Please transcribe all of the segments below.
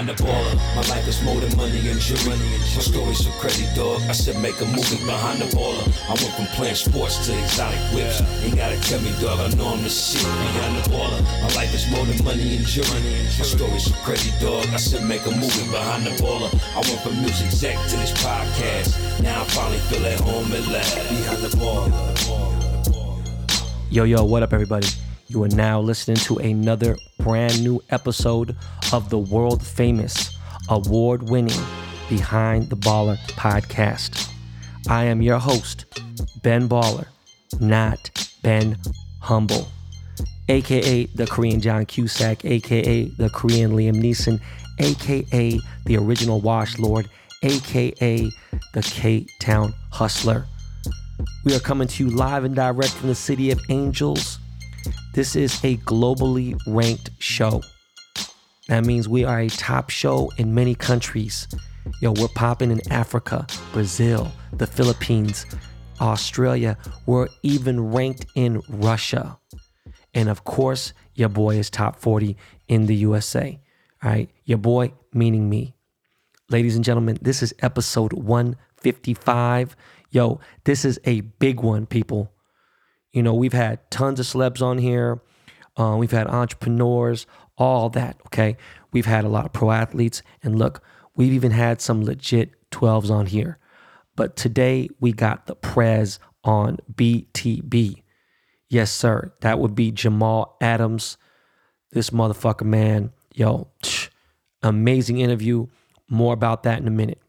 behind the baller. My life is more than money and jewelry. My story's so crazy, dog. I said make a movie behind the baller. I went from playing sports to exotic whips. Ain't gotta tell me, dog. I know I'm the shit behind the baller. My life is more than money and jewelry. My story's so crazy, dog. I said make a movie behind the baller. I went from music exec to this podcast. Now I finally feel at home at last. Behind the baller. Yo, yo, what up, everybody? You are now listening to another brand new episode of the world famous, award winning Behind the Baller podcast. I am your host, Ben Baller, not Ben Humble, aka the Korean John Cusack, aka the Korean Liam Neeson, aka the original Wash Lord, aka the K Town Hustler. We are coming to you live and direct from the city of Angels. This is a globally ranked show. That means we are a top show in many countries. Yo, we're popping in Africa, Brazil, the Philippines, Australia. We're even ranked in Russia. And of course, your boy is top 40 in the USA. All right, your boy meaning me. Ladies and gentlemen, this is episode 155. Yo, this is a big one, people. You know, we've had tons of celebs on here. Uh, we've had entrepreneurs, all that. Okay. We've had a lot of pro athletes. And look, we've even had some legit 12s on here. But today we got the Prez on BTB. Yes, sir. That would be Jamal Adams. This motherfucker, man. Yo, amazing interview. More about that in a minute.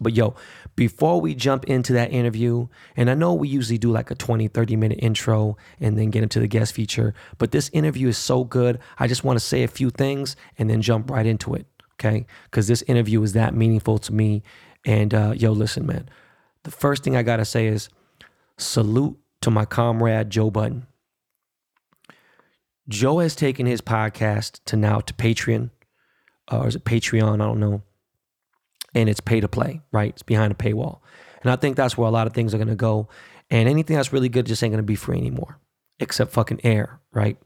But yo, before we jump into that interview, and I know we usually do like a 20, 30 minute intro and then get into the guest feature, but this interview is so good. I just want to say a few things and then jump right into it. Okay. Because this interview is that meaningful to me. And uh, yo, listen, man, the first thing I got to say is salute to my comrade, Joe Budden. Joe has taken his podcast to now to Patreon, or is it Patreon? I don't know and it's pay to play, right? It's behind a paywall. And I think that's where a lot of things are going to go. And anything that's really good just ain't going to be free anymore, except fucking air, right?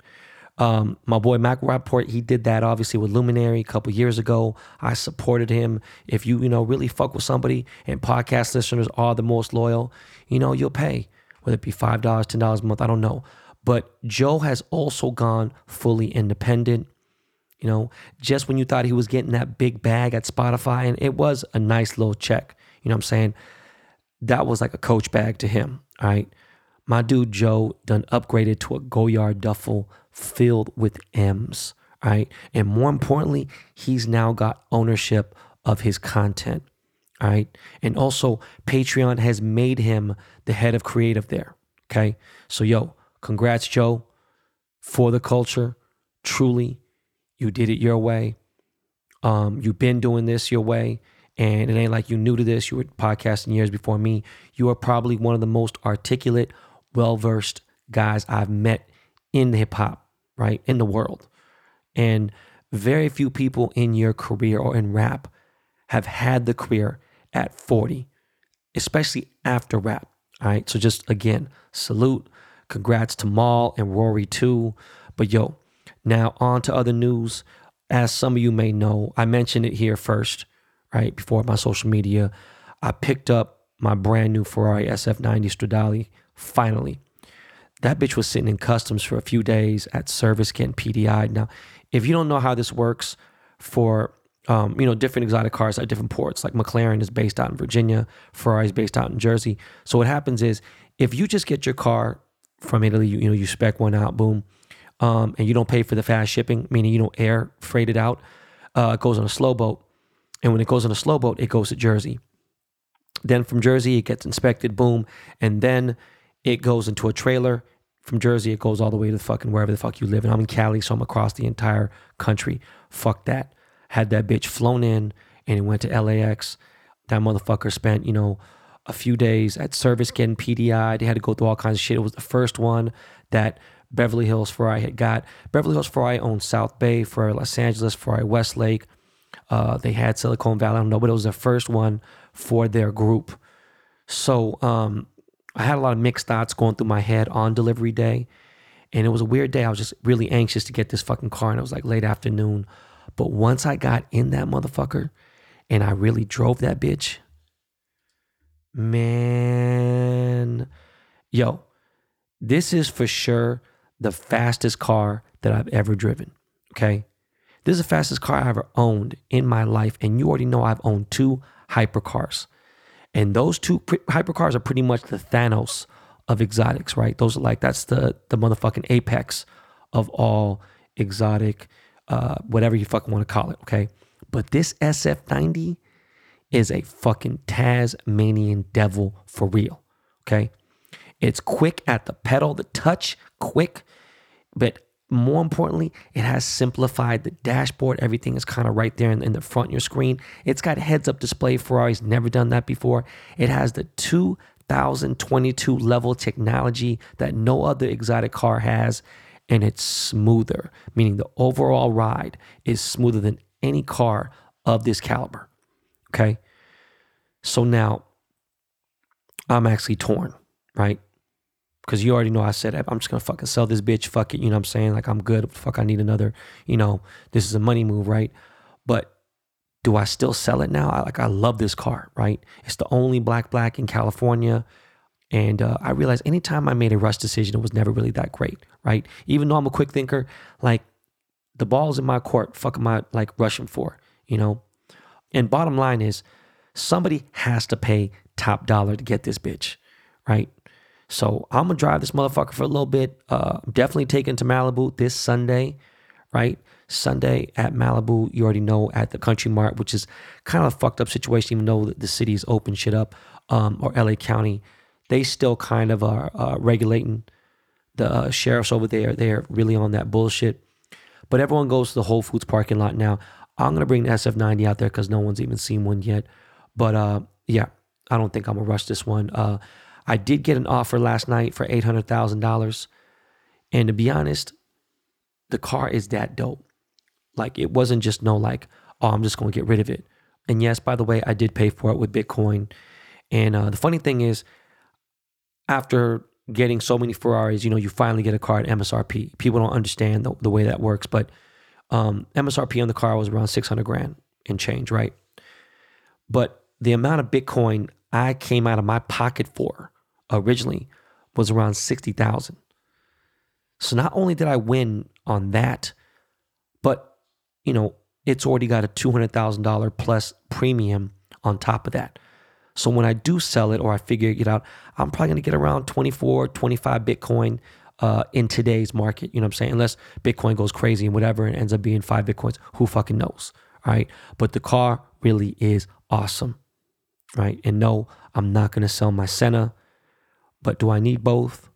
Um, my boy Mac Rapport, he did that obviously with Luminary a couple years ago. I supported him. If you, you know, really fuck with somebody and podcast listeners are the most loyal, you know, you'll pay, whether it be $5, $10 a month, I don't know. But Joe has also gone fully independent. You know, just when you thought he was getting that big bag at Spotify, and it was a nice little check. You know what I'm saying? That was like a coach bag to him. All right. My dude Joe done upgraded to a Goyard duffel filled with M's. All right. And more importantly, he's now got ownership of his content. All right. And also, Patreon has made him the head of creative there. Okay. So, yo, congrats, Joe, for the culture. Truly, you did it your way. Um, you've been doing this your way. And it ain't like you new to this. You were podcasting years before me. You are probably one of the most articulate, well versed guys I've met in hip hop, right? In the world. And very few people in your career or in rap have had the career at 40, especially after rap. All right. So just again, salute. Congrats to Mal and Rory too. But yo, now, on to other news. As some of you may know, I mentioned it here first, right? Before my social media. I picked up my brand new Ferrari SF90 Stradale finally. That bitch was sitting in customs for a few days at service getting PDI. Now, if you don't know how this works for um, you know, different exotic cars at different ports. Like McLaren is based out in Virginia, Ferrari is based out in Jersey. So what happens is if you just get your car from Italy, you, you know, you spec one out, boom, um, and you don't pay for the fast shipping, meaning you don't air freight it out, uh, it goes on a slow boat. And when it goes on a slow boat, it goes to Jersey. Then from Jersey, it gets inspected, boom. And then it goes into a trailer. From Jersey, it goes all the way to the fucking wherever the fuck you live. And I'm in Cali, so I'm across the entire country. Fuck that. Had that bitch flown in and it went to LAX. That motherfucker spent, you know, a few days at service getting PDI. They had to go through all kinds of shit. It was the first one that Beverly Hills Ferrari had got. Beverly Hills Ferrari owned South Bay for Los Angeles, Ferrari Westlake. Uh, they had Silicon Valley. I don't know, but it was the first one for their group. So um, I had a lot of mixed thoughts going through my head on delivery day. And it was a weird day. I was just really anxious to get this fucking car. And it was like late afternoon. But once I got in that motherfucker and I really drove that bitch, man, yo, this is for sure the fastest car that I've ever driven. Okay. This is the fastest car I ever owned in my life. And you already know I've owned two hypercars. And those two hypercars are pretty much the Thanos of exotics, right? Those are like, that's the, the motherfucking apex of all exotic, uh, whatever you fucking want to call it. Okay. But this SF90 is a fucking Tasmanian devil for real. Okay. It's quick at the pedal, the touch, quick. But more importantly, it has simplified the dashboard. Everything is kind of right there in, in, the front of your screen. It's got heads up display. Ferrari's never done that before. It has the 2022 level technology that no other exotic car has. And it's smoother, meaning the overall ride is smoother than any car of this caliber. Okay. So now I'm actually torn, right? Because you already know I said I'm just gonna fucking sell this bitch. Fuck it, you know what I'm saying? Like I'm good. Fuck, I need another. You know, this is a money move, right? But do I still sell it now? I, like I love this car, right? It's the only black black in California. And uh, I realized anytime I made a rush decision, it was never really that great, right? Even though I'm a quick thinker, like the ball's in my court, fuck am I like rushing for, you know? And bottom line is, somebody has to pay top dollar to get this bitch, right? So I'm gonna drive this motherfucker for a little bit. Uh, definitely taking to Malibu this Sunday, right? Sunday at Malibu, you already know at the Country Mart, which is kind of a fucked up situation, even though the city's open shit up, um, or LA County, they still kind of are uh, regulating the uh, sheriffs over there. They're really on that bullshit. But everyone goes to the Whole Foods parking lot now. I'm gonna bring the SF90 out there because no one's even seen one yet. But uh, yeah, I don't think I'm gonna rush this one. Uh, I did get an offer last night for eight hundred thousand dollars, and to be honest, the car is that dope. Like it wasn't just no like, oh, I'm just gonna get rid of it. And yes, by the way, I did pay for it with Bitcoin. And uh, the funny thing is, after getting so many Ferraris, you know, you finally get a car at MSRP. People don't understand the, the way that works, but um, MSRP on the car was around 600 grand and change, right? But the amount of Bitcoin I came out of my pocket for originally was around 60,000. So not only did I win on that, but you know, it's already got a $200,000 plus premium on top of that. So when I do sell it or I figure it out, I'm probably going to get around 24, 25 Bitcoin uh, in today's market. You know what I'm saying? Unless Bitcoin goes crazy and whatever and ends up being five Bitcoins, who fucking knows? Right. But the car really is awesome right? And no, I'm not going to sell my Senna, but do I need both?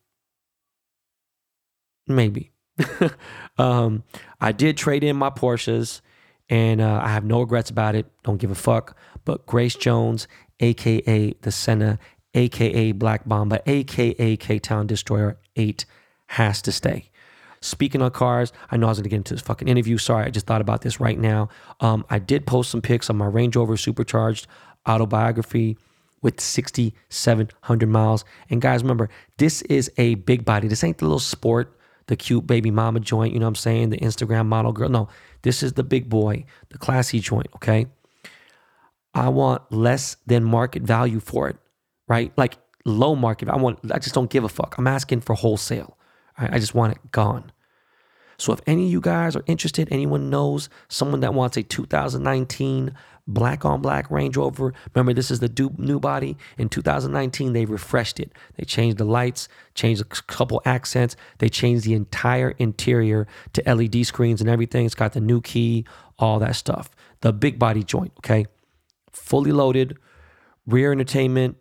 Maybe. um, I did trade in my Porsches, and uh, I have no regrets about it. Don't give a fuck. But Grace Jones, aka the Senna, aka Black Bomba, aka K Town Destroyer 8, has to stay. Speaking of cars, I know I was gonna get into this fucking interview. Sorry, I just thought about this right now. Um, I did post some pics on my Range Rover Supercharged autobiography with 6,700 miles. And guys, remember, this is a big body. This ain't the little sport, the cute baby mama joint, you know what I'm saying? The Instagram model girl. No, this is the big boy, the classy joint, okay? I want less than market value for it, right? Like low market. I want, I just don't give a fuck. I'm asking for wholesale. Right? I just want it gone. So if any of you guys are interested, anyone knows someone that wants a 2019 black on black Range Rover. Remember, this is the new body. In 2019, they refreshed it. They changed the lights, changed a couple accents. They changed the entire interior to LED screens and everything. It's got the new key, all that stuff. The big body joint, okay? Fully loaded, rear entertainment,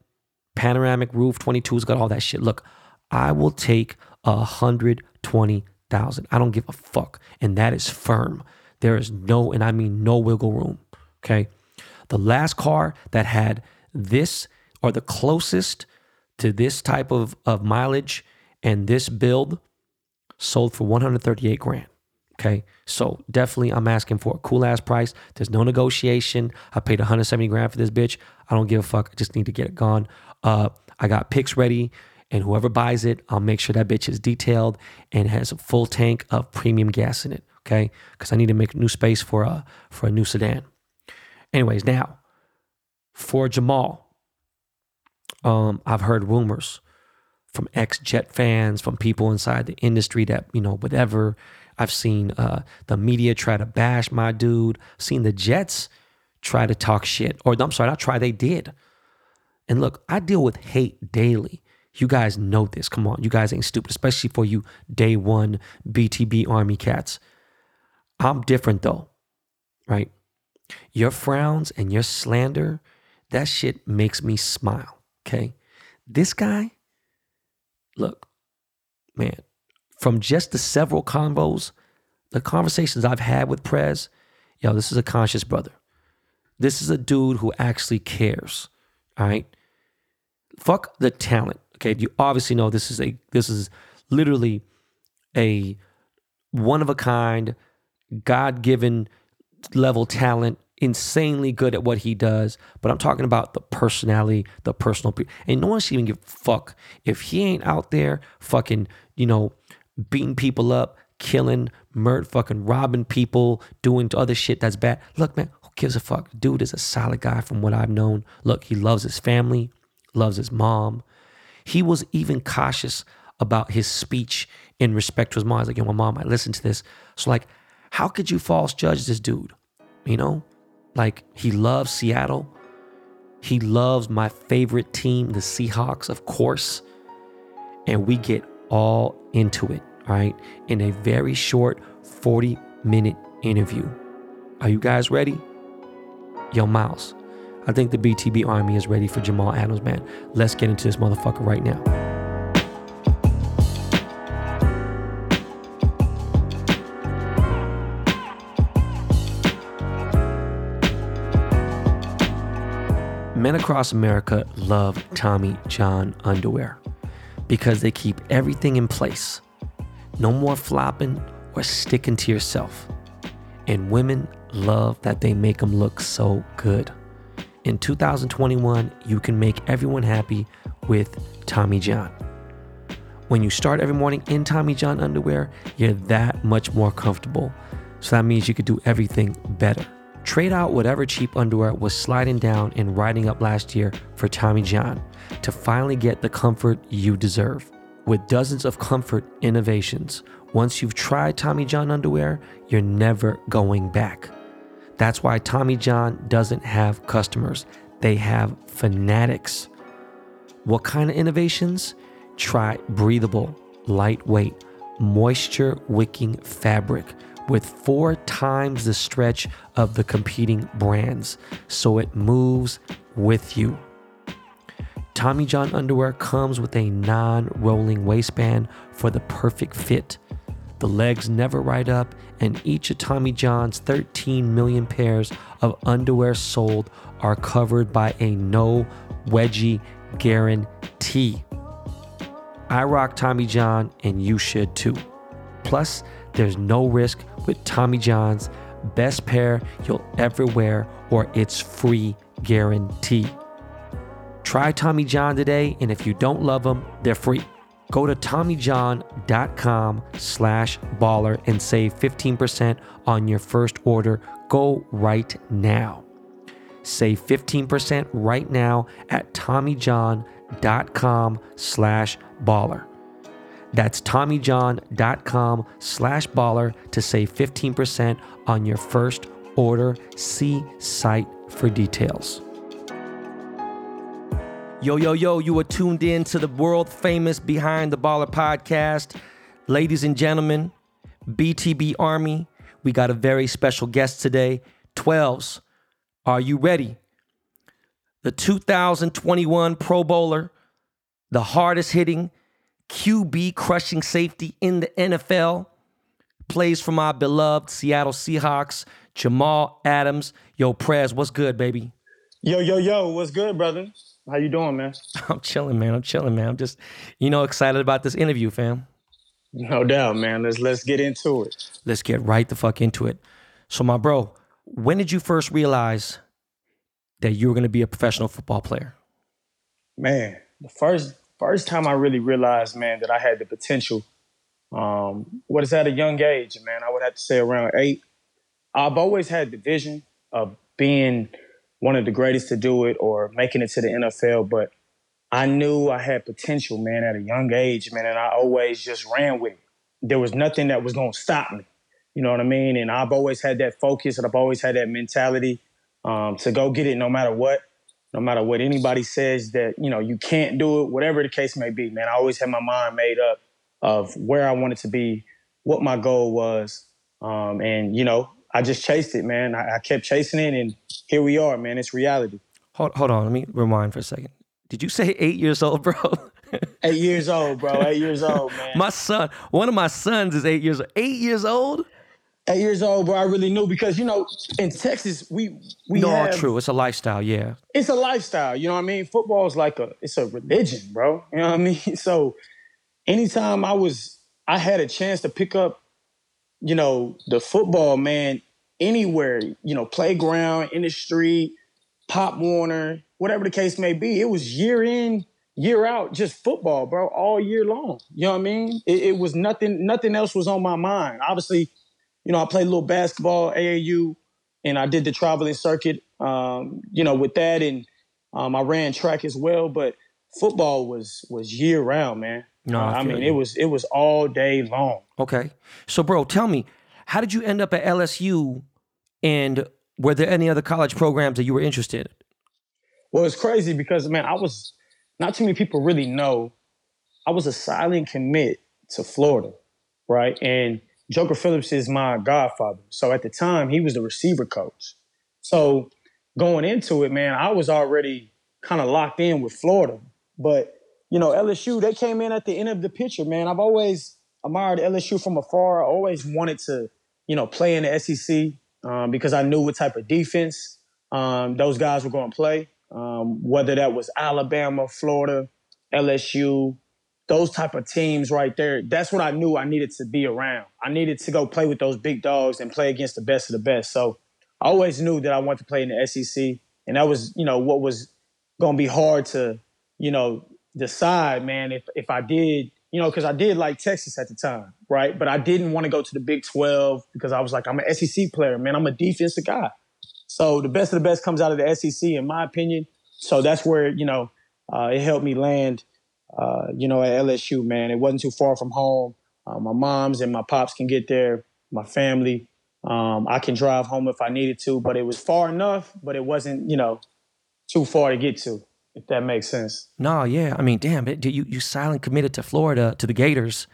panoramic roof, 22's got all that shit. Look, I will take a hundred twenty thousand. I don't give a fuck, and that is firm. There is no, and I mean no wiggle room. Okay. The last car that had this or the closest to this type of, of mileage and this build sold for 138 grand. Okay. So definitely I'm asking for a cool ass price. There's no negotiation. I paid 170 grand for this bitch. I don't give a fuck. I just need to get it gone. Uh, I got pics ready and whoever buys it, I'll make sure that bitch is detailed and has a full tank of premium gas in it. okay? Because I need to make new space for a for a new sedan. Anyways, now for Jamal, um, I've heard rumors from ex Jet fans, from people inside the industry that you know whatever. I've seen uh, the media try to bash my dude. Seen the Jets try to talk shit, or I'm sorry, not try. They did. And look, I deal with hate daily. You guys know this. Come on, you guys ain't stupid, especially for you day one BTB Army cats. I'm different though, right? Your frowns and your slander, that shit makes me smile. Okay. This guy, look, man, from just the several convos, the conversations I've had with Prez, yo, this is a conscious brother. This is a dude who actually cares. All right. Fuck the talent. Okay. You obviously know this is a this is literally a one of a kind, God given level talent, insanely good at what he does. But I'm talking about the personality, the personal. And no one should even give a fuck if he ain't out there fucking, you know, beating people up, killing, murder, fucking robbing people, doing other shit that's bad. Look, man, who gives a fuck? Dude is a solid guy from what I've known. Look, he loves his family, loves his mom. He was even cautious about his speech in respect to his mom. He's like, yo, my mom I listen to this. So, like, how could you false judge this dude? You know, like he loves Seattle. He loves my favorite team, the Seahawks, of course. And we get all into it, right? In a very short 40 minute interview. Are you guys ready? Yo, Miles, I think the BTB Army is ready for Jamal Adams, man. Let's get into this motherfucker right now. Men across America love Tommy John underwear because they keep everything in place. No more flopping or sticking to yourself. And women love that they make them look so good. In 2021, you can make everyone happy with Tommy John. When you start every morning in Tommy John underwear, you're that much more comfortable. So that means you could do everything better. Trade out whatever cheap underwear was sliding down and riding up last year for Tommy John to finally get the comfort you deserve. With dozens of comfort innovations, once you've tried Tommy John underwear, you're never going back. That's why Tommy John doesn't have customers, they have fanatics. What kind of innovations? Try breathable, lightweight, moisture wicking fabric with four times the stretch of the competing brands, so it moves with you. Tommy John underwear comes with a non rolling waistband for the perfect fit. The legs never ride up, and each of Tommy John's 13 million pairs of underwear sold are covered by a no wedgie guarantee. I rock Tommy John, and you should too. Plus, there's no risk with Tommy John's best pair you'll ever wear or its free guarantee. Try Tommy John today, and if you don't love them, they're free. Go to TommyJohn.com slash baller and save 15% on your first order. Go right now. Save 15% right now at TommyJohn.com slash baller. That's TommyJohn.com slash baller to save 15% on your first order. See site for details. Yo, yo, yo, you are tuned in to the world famous Behind the Baller podcast. Ladies and gentlemen, BTB Army, we got a very special guest today. 12s, are you ready? The 2021 Pro Bowler, the hardest hitting, QB crushing safety in the NFL. Plays for my beloved Seattle Seahawks, Jamal Adams. Yo, Prez, what's good, baby? Yo, yo, yo, what's good, brother? How you doing, man? I'm chilling, man. I'm chilling, man. I'm just, you know, excited about this interview, fam. No doubt, man. Let's let's get into it. Let's get right the fuck into it. So, my bro, when did you first realize that you were going to be a professional football player? Man, the first first time I really realized, man, that I had the potential Um, what is at a young age, man? I would have to say around eight. I've always had the vision of being one of the greatest to do it or making it to the NFL, but I knew I had potential, man, at a young age, man, and I always just ran with it. There was nothing that was going to stop me. You know what I mean? And I've always had that focus and I've always had that mentality um, to go get it no matter what, no matter what anybody says that, you know, you can't do it, whatever the case may be, man. I always had my mind made up of where I wanted to be, what my goal was. Um, and, you know, I just chased it, man. I, I kept chasing it and here we are, man. It's reality. Hold, hold on. Let me rewind for a second. Did you say eight years old, bro? eight years old, bro. Eight years old, man. My son, one of my sons is eight years old. Eight years old? Eight years old, bro. I really knew because you know in Texas we we no, have, true. It's a lifestyle, yeah. It's a lifestyle. You know what I mean? Football is like a it's a religion, bro. You know what I mean? So anytime I was I had a chance to pick up, you know, the football, man, anywhere, you know, playground, in the street, Pop Warner, whatever the case may be. It was year in, year out, just football, bro, all year long. You know what I mean? It, it was nothing, nothing else was on my mind. Obviously, you know, I played a little basketball, AAU, and I did the traveling circuit, um, you know, with that. And um, I ran track as well, but football was was year round, man. No, I, I mean, you. it was it was all day long. Okay. So, bro, tell me, how did you end up at LSU and were there any other college programs that you were interested in? Well, it's crazy because man, I was not too many people really know. I was a silent commit to Florida, right? And Joker Phillips is my godfather. So at the time, he was the receiver coach. So going into it, man, I was already kind of locked in with Florida. But, you know, LSU, they came in at the end of the picture, man. I've always admired LSU from afar. I always wanted to, you know, play in the SEC um, because I knew what type of defense um, those guys were going to play um, whether that was Alabama, Florida, LSU, those type of teams right there. That's what I knew I needed to be around. I needed to go play with those big dogs and play against the best of the best. So I always knew that I wanted to play in the SEC, and that was, you know, what was going to be hard to, you know, decide, man. If if I did, you know, because I did like Texas at the time, right? But I didn't want to go to the Big Twelve because I was like, I'm an SEC player, man. I'm a defensive guy. So the best of the best comes out of the SEC, in my opinion. So that's where you know uh, it helped me land. Uh, you know, at LSU, man, it wasn't too far from home. Uh, my moms and my pops can get there. My family, um, I can drive home if I needed to, but it was far enough, but it wasn't, you know, too far to get to. If that makes sense. No, yeah. I mean, damn, it, you you silent committed to Florida to the Gators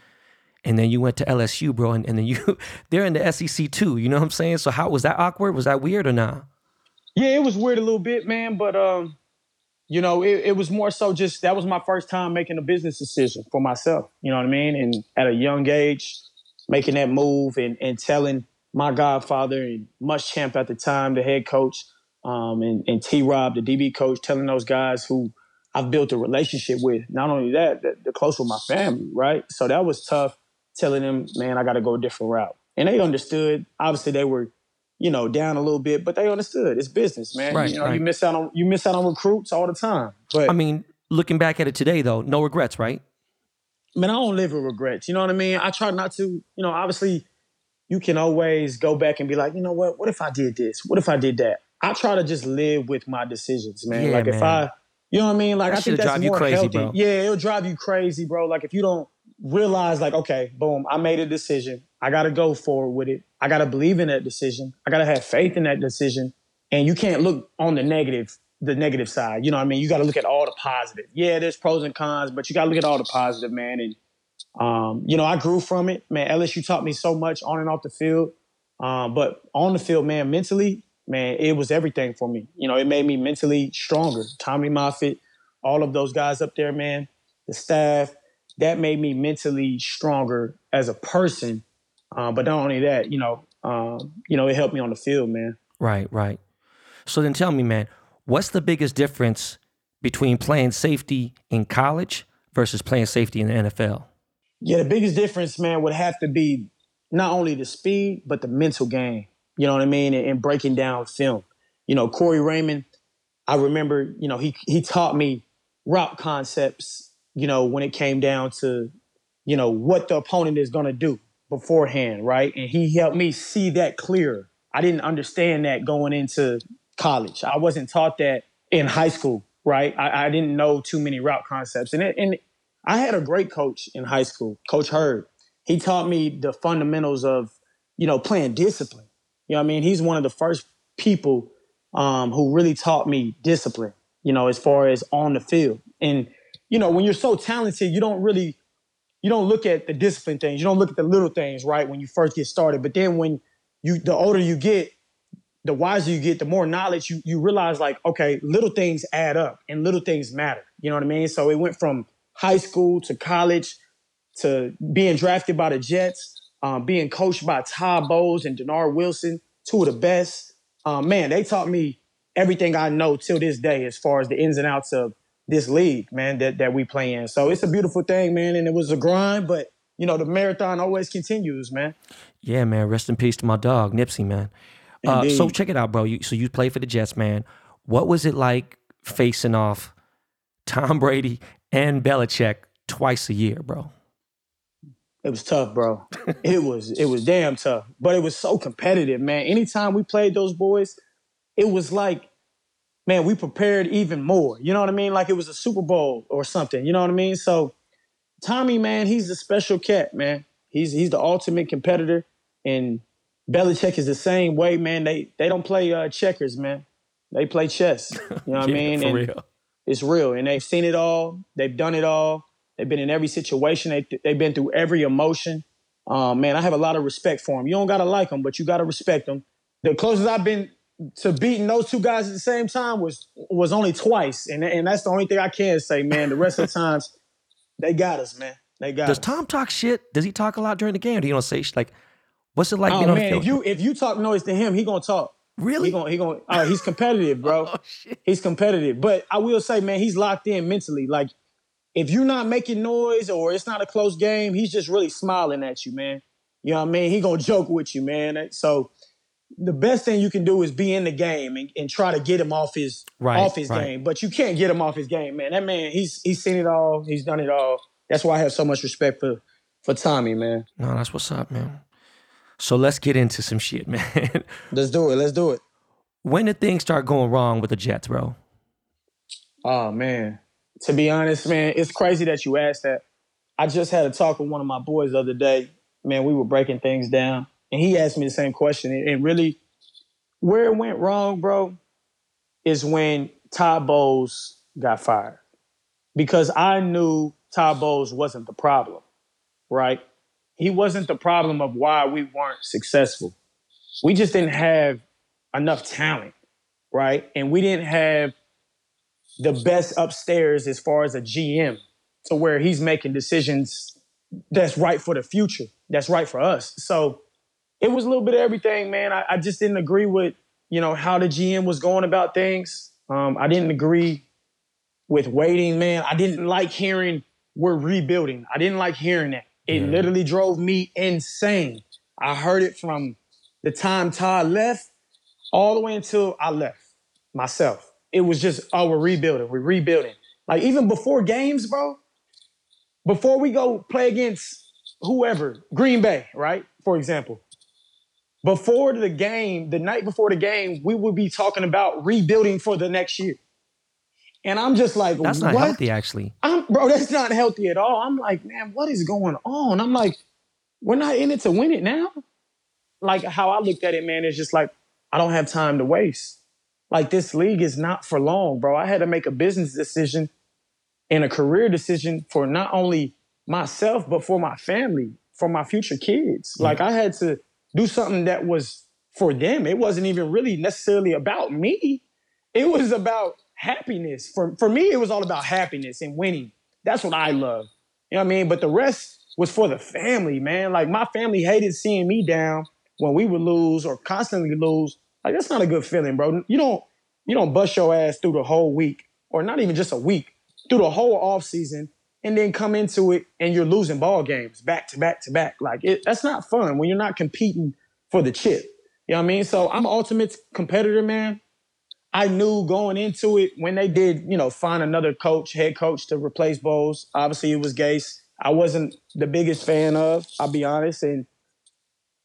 and then you went to LSU, bro, and, and then you they're in the SEC too. You know what I'm saying? So how was that awkward? Was that weird or not? Yeah, it was weird a little bit, man. But um, you know, it, it was more so just that was my first time making a business decision for myself. You know what I mean? And at a young age, making that move and, and telling my godfather and Muschamp at the time, the head coach, um, and, and T Rob, the DB coach, telling those guys who I've built a relationship with. Not only that, they're close with my family, right? So that was tough telling them, man, I got to go a different route. And they understood. Obviously, they were, you know, down a little bit, but they understood. It's business, man. Right, you know, right. you miss out on you miss out on recruits all the time. But I mean, looking back at it today, though, no regrets, right? Man, I don't live with regrets. You know what I mean? I try not to. You know, obviously, you can always go back and be like, you know what? What if I did this? What if I did that? I try to just live with my decisions, man. Yeah, like man. if I, you know what I mean? Like that I think that's more crazy, healthy. Bro. Yeah, it'll drive you crazy, bro. Like if you don't realize like, okay, boom, I made a decision. I got to go forward with it. I got to believe in that decision. I got to have faith in that decision. And you can't look on the negative, the negative side. You know what I mean? You got to look at all the positive. Yeah, there's pros and cons, but you got to look at all the positive, man. And, um, you know, I grew from it. Man, LSU taught me so much on and off the field. Um, but on the field, man, mentally, man, it was everything for me. You know, it made me mentally stronger. Tommy Moffitt, all of those guys up there, man, the staff, that made me mentally stronger as a person. Uh, but not only that, you know, um, you know, it helped me on the field, man. Right, right. So then tell me, man, what's the biggest difference between playing safety in college versus playing safety in the NFL? Yeah, the biggest difference, man, would have to be not only the speed, but the mental game. You know what I mean? And, and breaking down film. You know, Corey Raymond, I remember, you know, he he taught me route concepts you know, when it came down to, you know, what the opponent is going to do beforehand, right? And he helped me see that clearer. I didn't understand that going into college. I wasn't taught that in high school, right? I, I didn't know too many route concepts. And, it, and I had a great coach in high school, Coach Hurd. He taught me the fundamentals of, you know, playing discipline. You know I mean? He's one of the first people um, who really taught me discipline, you know, as far as on the field. And, you know, when you're so talented, you don't really, you don't look at the discipline things. You don't look at the little things, right, when you first get started. But then when you, the older you get, the wiser you get, the more knowledge you, you realize like, okay, little things add up and little things matter. You know what I mean? So it went from high school to college to being drafted by the Jets, um, being coached by Todd Bowles and Dennard Wilson, two of the best. Um, man, they taught me everything I know till this day as far as the ins and outs of this league, man, that, that we play in. So it's a beautiful thing, man. And it was a grind, but you know, the marathon always continues, man. Yeah, man. Rest in peace to my dog, Nipsey, man. Uh, so check it out, bro. You, so you played for the Jets, man. What was it like facing off Tom Brady and Belichick twice a year, bro? It was tough, bro. it was it was damn tough, but it was so competitive, man. Anytime we played those boys, it was like, man, we prepared even more. You know what I mean? Like it was a Super Bowl or something. You know what I mean? So Tommy, man, he's a special cat, man. He's he's the ultimate competitor, and Belichick is the same way, man. They they don't play uh, checkers, man. They play chess. You know what yeah, I mean? And real. It's real, and they've seen it all. They've done it all. They've been in every situation. They they've been through every emotion. Um, man, I have a lot of respect for them. You don't gotta like them, but you gotta respect them. The closest I've been to beating those two guys at the same time was was only twice, and and that's the only thing I can say, man. The rest of the times, they got us, man. They got Does us. Tom talk shit? Does he talk a lot during the game? Or do you don't say like, what's it like Oh man, if you if you talk noise to him, he gonna talk. really? He gonna he gonna. Oh, he's competitive, bro. oh shit. He's competitive. But I will say, man, he's locked in mentally. Like, if you're not making noise or it's not a close game, he's just really smiling at you, man. You know what I mean? He gonna joke with you, man. So the best thing you can do is be in the game and, and try to get him off his Right, off his right. game. But you can't get him off his game, man. That man, he's he's seen it all. He's done it all. That's why I have so much respect for for Tommy, man. No, that's what's up, man. So let's get into some shit, man. Let's do it. Let's do it. when did things start going wrong with the Jets, bro? Oh man. To be honest, man, it's crazy that you asked that. I just had a talk with one of my boys the other day. Man, we were breaking things down. And he asked me the same question. And- And really, where it went wrong, bro, is when Todd Bowles got fired. Because I knew Todd Bowles wasn't the problem, right? He wasn't the problem of why we weren't successful. We just didn't have enough talent, right? And we didn't have the best upstairs as far as a GM to where he's making decisions that's right for the future, that's right for us. So it was a little bit of everything, man. I, I just didn't agree with, you know, how the GM was going about things. Um, I didn't agree with waiting, man. I didn't like hearing we're rebuilding. I didn't like hearing that. It literally drove me insane. I heard it from the time Todd left all the way until I left myself. It was just, oh, we're rebuilding, we're rebuilding. Like even before games, bro, before we go play against whoever, Green Bay, right? For example. Before the game, the night before the game, we would be talking about rebuilding for the next year. And I'm just like, That's not what? healthy, actually. I'm, bro, that's not healthy at all. I'm like, man, what is going on? I'm like, we're not in it to win it now. Like how I looked at it, man, is just like, I don't have time to waste. Like this league is not for long, bro. I had to make a business decision and a career decision for not only myself, but for my family, for my future kids. Like I had to do something that was for them. It wasn't even really necessarily about me. It was about happiness. For for me, it was all about happiness and winning. That's what I love. You know what I mean? But the rest was for the family, man. Like my family hated seeing me down when we would lose or constantly lose. Like that's not a good feeling, bro. You don't you don't bust your ass through the whole week, or not even just a week, through the whole off season, and then come into it and you're losing ball games back to back to back. Like it, that's not fun when you're not competing for the chip. You know what I mean? So I'm ultimate competitor, man. I knew going into it when they did, you know, find another coach, head coach to replace Bowles. Obviously, it was Gase. I wasn't the biggest fan of. I'll be honest. And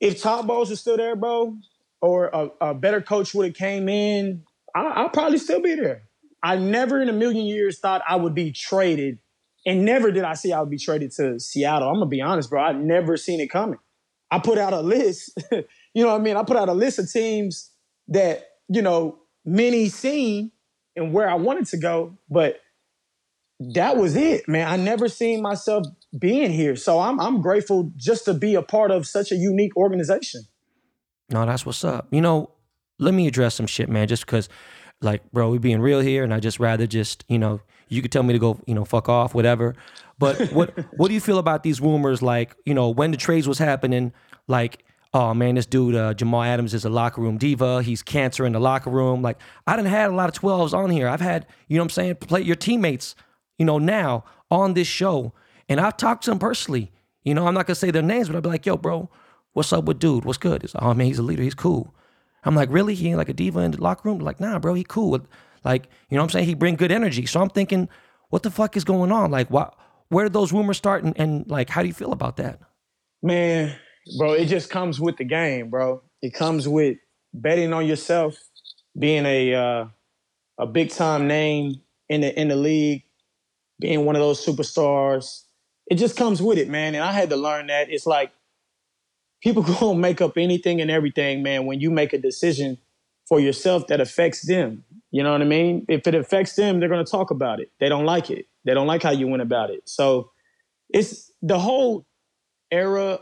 if Todd Bowles was still there, bro, or a, a better coach would have came in, I, I'll probably still be there. I never in a million years thought I would be traded, and never did I see I would be traded to Seattle. I'm gonna be honest, bro. I never seen it coming. I put out a list. you know what I mean? I put out a list of teams that you know many seen and where I wanted to go, but that was it, man. I never seen myself being here. So I'm I'm grateful just to be a part of such a unique organization. No, that's what's up. You know, let me address some shit, man, just because like, bro, we being real here, and I just rather just, you know, you could tell me to go, you know, fuck off, whatever. But what what do you feel about these rumors? Like, you know, when the trades was happening, like, oh man, this dude uh, Jamal Adams is a locker room diva. He's cancer in the locker room. Like, I didn't had a lot of twelves on here. I've had, you know, what I'm saying, play your teammates you know, now on this show. And I've talked to them personally. You know, I'm not gonna say their names, but I'll be like, yo, bro, what's up with dude? What's good? It's like, oh man, he's a leader, he's cool. I'm like, really? He ain't like a diva in the locker room? Like, nah, bro, he cool. Like, you know what I'm saying? He bring good energy. So I'm thinking, what the fuck is going on? Like, what where did those rumors start and, and like how do you feel about that? Man, bro, it just comes with the game, bro. It comes with betting on yourself, being a uh, a big time name in the in the league, being one of those superstars. It just comes with it, man. And I had to learn that. It's like people gonna make up anything and everything, man, when you make a decision for yourself that affects them. You know what I mean? If it affects them, they're gonna talk about it. They don't like it. They don't like how you went about it. So it's the whole era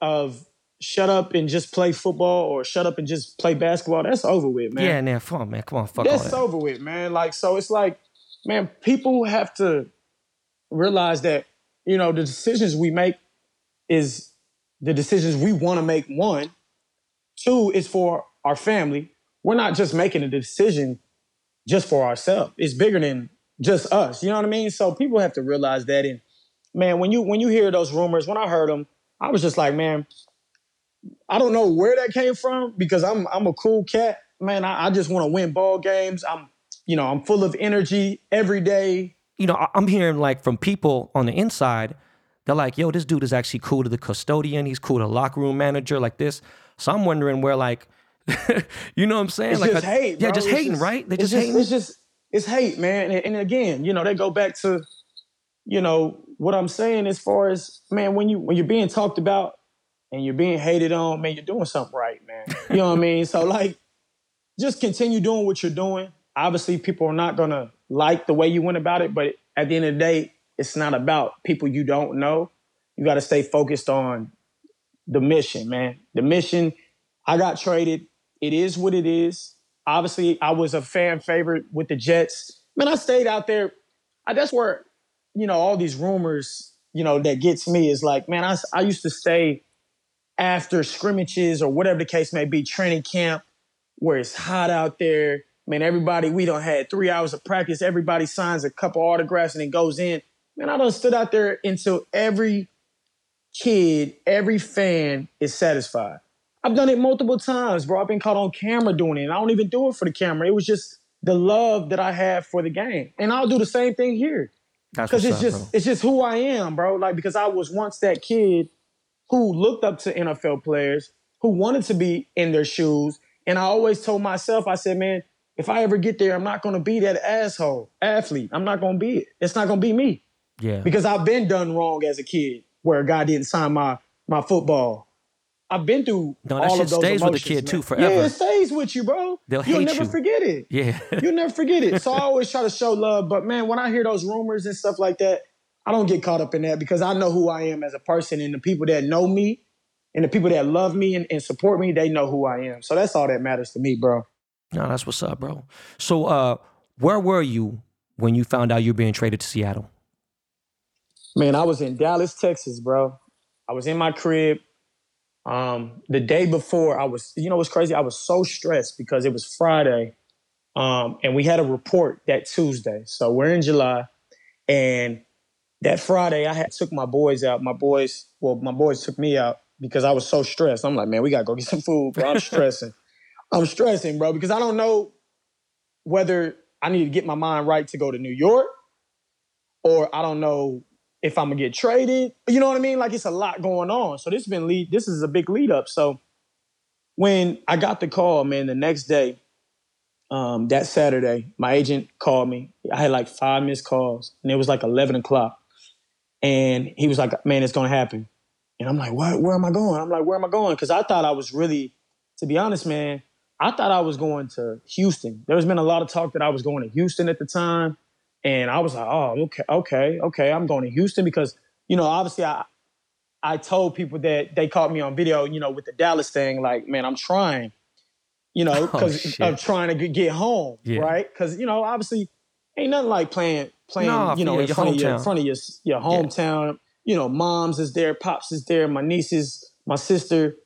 of shut up and just play football or shut up and just play basketball, that's over with, man. Yeah, man, fuck, man. Come on, fuck That's that. over with, man. Like, so it's like man, people have to realize that, you know, the decisions we make is the decisions we want to make. One, two is for our family. We're not just making a decision just for ourselves. It's bigger than just us. You know what I mean? So people have to realize that. And man, when you when you hear those rumors, when I heard them, I was just like, man, I don't know where that came from because I'm I'm a cool cat, man. I, I just want to win ball games. I'm you know, I'm full of energy every day. You know, I'm hearing like from people on the inside, they're like, yo, this dude is actually cool to the custodian. He's cool to locker room manager, like this. So I'm wondering where, like, you know what I'm saying? It's like, just a, hate, yeah, just It's hating, just- right? They it's just, hating. It's just it's hate, man. And, and again, you know, they go back to, you know, what I'm saying as far as man, when you when you're being talked about and you're being hated on, man, you're doing something right, man. You know what I mean? So like, just continue doing what you're doing. Obviously, people are not gonna like the way you went about it, but at the end of the day, it's not about people you don't know. You got to stay focused on the mission, man. The mission. I got traded. It is what it is. Obviously, I was a fan favorite with the Jets. Man, I stayed out there. I, that's where, you know, all these rumors, you know, that gets me is like, man, I, I used to stay after scrimmages or whatever the case may be, training camp, where it's hot out there. Man, everybody, we don't had three hours of practice. Everybody signs a couple autographs and then goes in. Man, I done stood out there until every kid, every fan is satisfied. I've done it multiple times, bro. I've been caught on camera doing it. And I don't even do it for the camera. It was just the love that I have for the game. And I'll do the same thing here. Because it's up, just bro. it's just who I am, bro. Like because I was once that kid who looked up to NFL players, who wanted to be in their shoes. And I always told myself, I said, man, if I ever get there, I'm not gonna be that asshole athlete. I'm not gonna be it. It's not gonna be me Yeah. because I've been done wrong as a kid where a guy didn't sign my my football. I've been through No, that all shit of those stays with the emotions, kid, man. too, forever. Yeah, it stays with you, bro. They'll You'll hate never you. forget it. Yeah. You'll never forget it. So I always try to show love. But man, when I hear those rumors and stuff like that, I don't get caught up in that because I know who I am as a person and the people that know me and the people that love me and, and support me, they know who I am. So that's all that matters to me, bro. no, that's what's up, bro. So, uh, where were you when you found out you're being traded to Seattle? Man, I was in Dallas, Texas, bro. I was in my crib. Um, the day before, I was, you know what's crazy? I was so stressed because it was Friday. Um, and we had a report that Tuesday. So we're in July. And that Friday, I had took my boys out. My boys, well, my boys took me out because I was so stressed. I'm like, man, we gotta go get some food, bro. I'm stressing. I'm stressing, bro, because I don't know whether I need to get my mind right to go to New York or I don't know if I'm gonna get traded. You know what I mean? Like it's a lot going on. So this been lead. This is a big lead up. So when I got the call, man, the next day, um, that Saturday, my agent called me. I had like five missed calls, and it was like eleven o'clock. And he was like, "Man, it's gonna happen." And I'm like, "What? Where am I going?" I'm like, "Where am I going?" Because I thought I was really, to be honest, man, I thought I was going to Houston. There's been a lot of talk that I was going to Houston at the time. And I was like, oh, okay, okay, okay, I'm going to Houston because, you know, obviously I I told people that they caught me on video, you know, with the Dallas thing, like, man, I'm trying, you know, because oh, I'm trying to get home, yeah. right? Because, you know, obviously ain't nothing like playing, playing, no, you know, in front of your, front of your, your hometown. Yeah. You know, moms is there, pops is there, my nieces, my sister,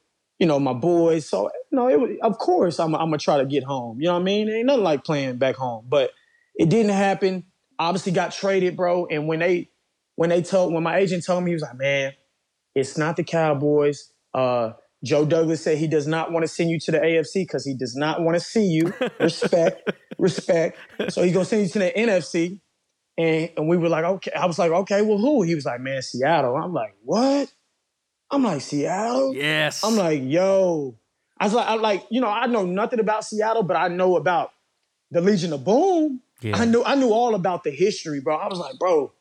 you know, my boys. So, you know, it, of course I'm, I'm gonna try to get home. You know what I mean? Ain't nothing like playing back home, but it didn't happen obviously got traded, bro. And when they when they told when my agent told me, he was like, man, it's not the Cowboys. Uh, Joe Douglas said he does not want to send you to the AFC because he does not want to see you. Respect, respect. So he's gonna send you to the NFC. And, and we were like, okay. I was like, okay, well, who? He was like, man, Seattle. I'm like, what? I'm like, Seattle? Yes. I'm like, yo. I was like, I like, you know, I know nothing about Seattle, but I know about the Legion of Boom. Yeah. I knew I knew all about the history, bro. I was like, bro,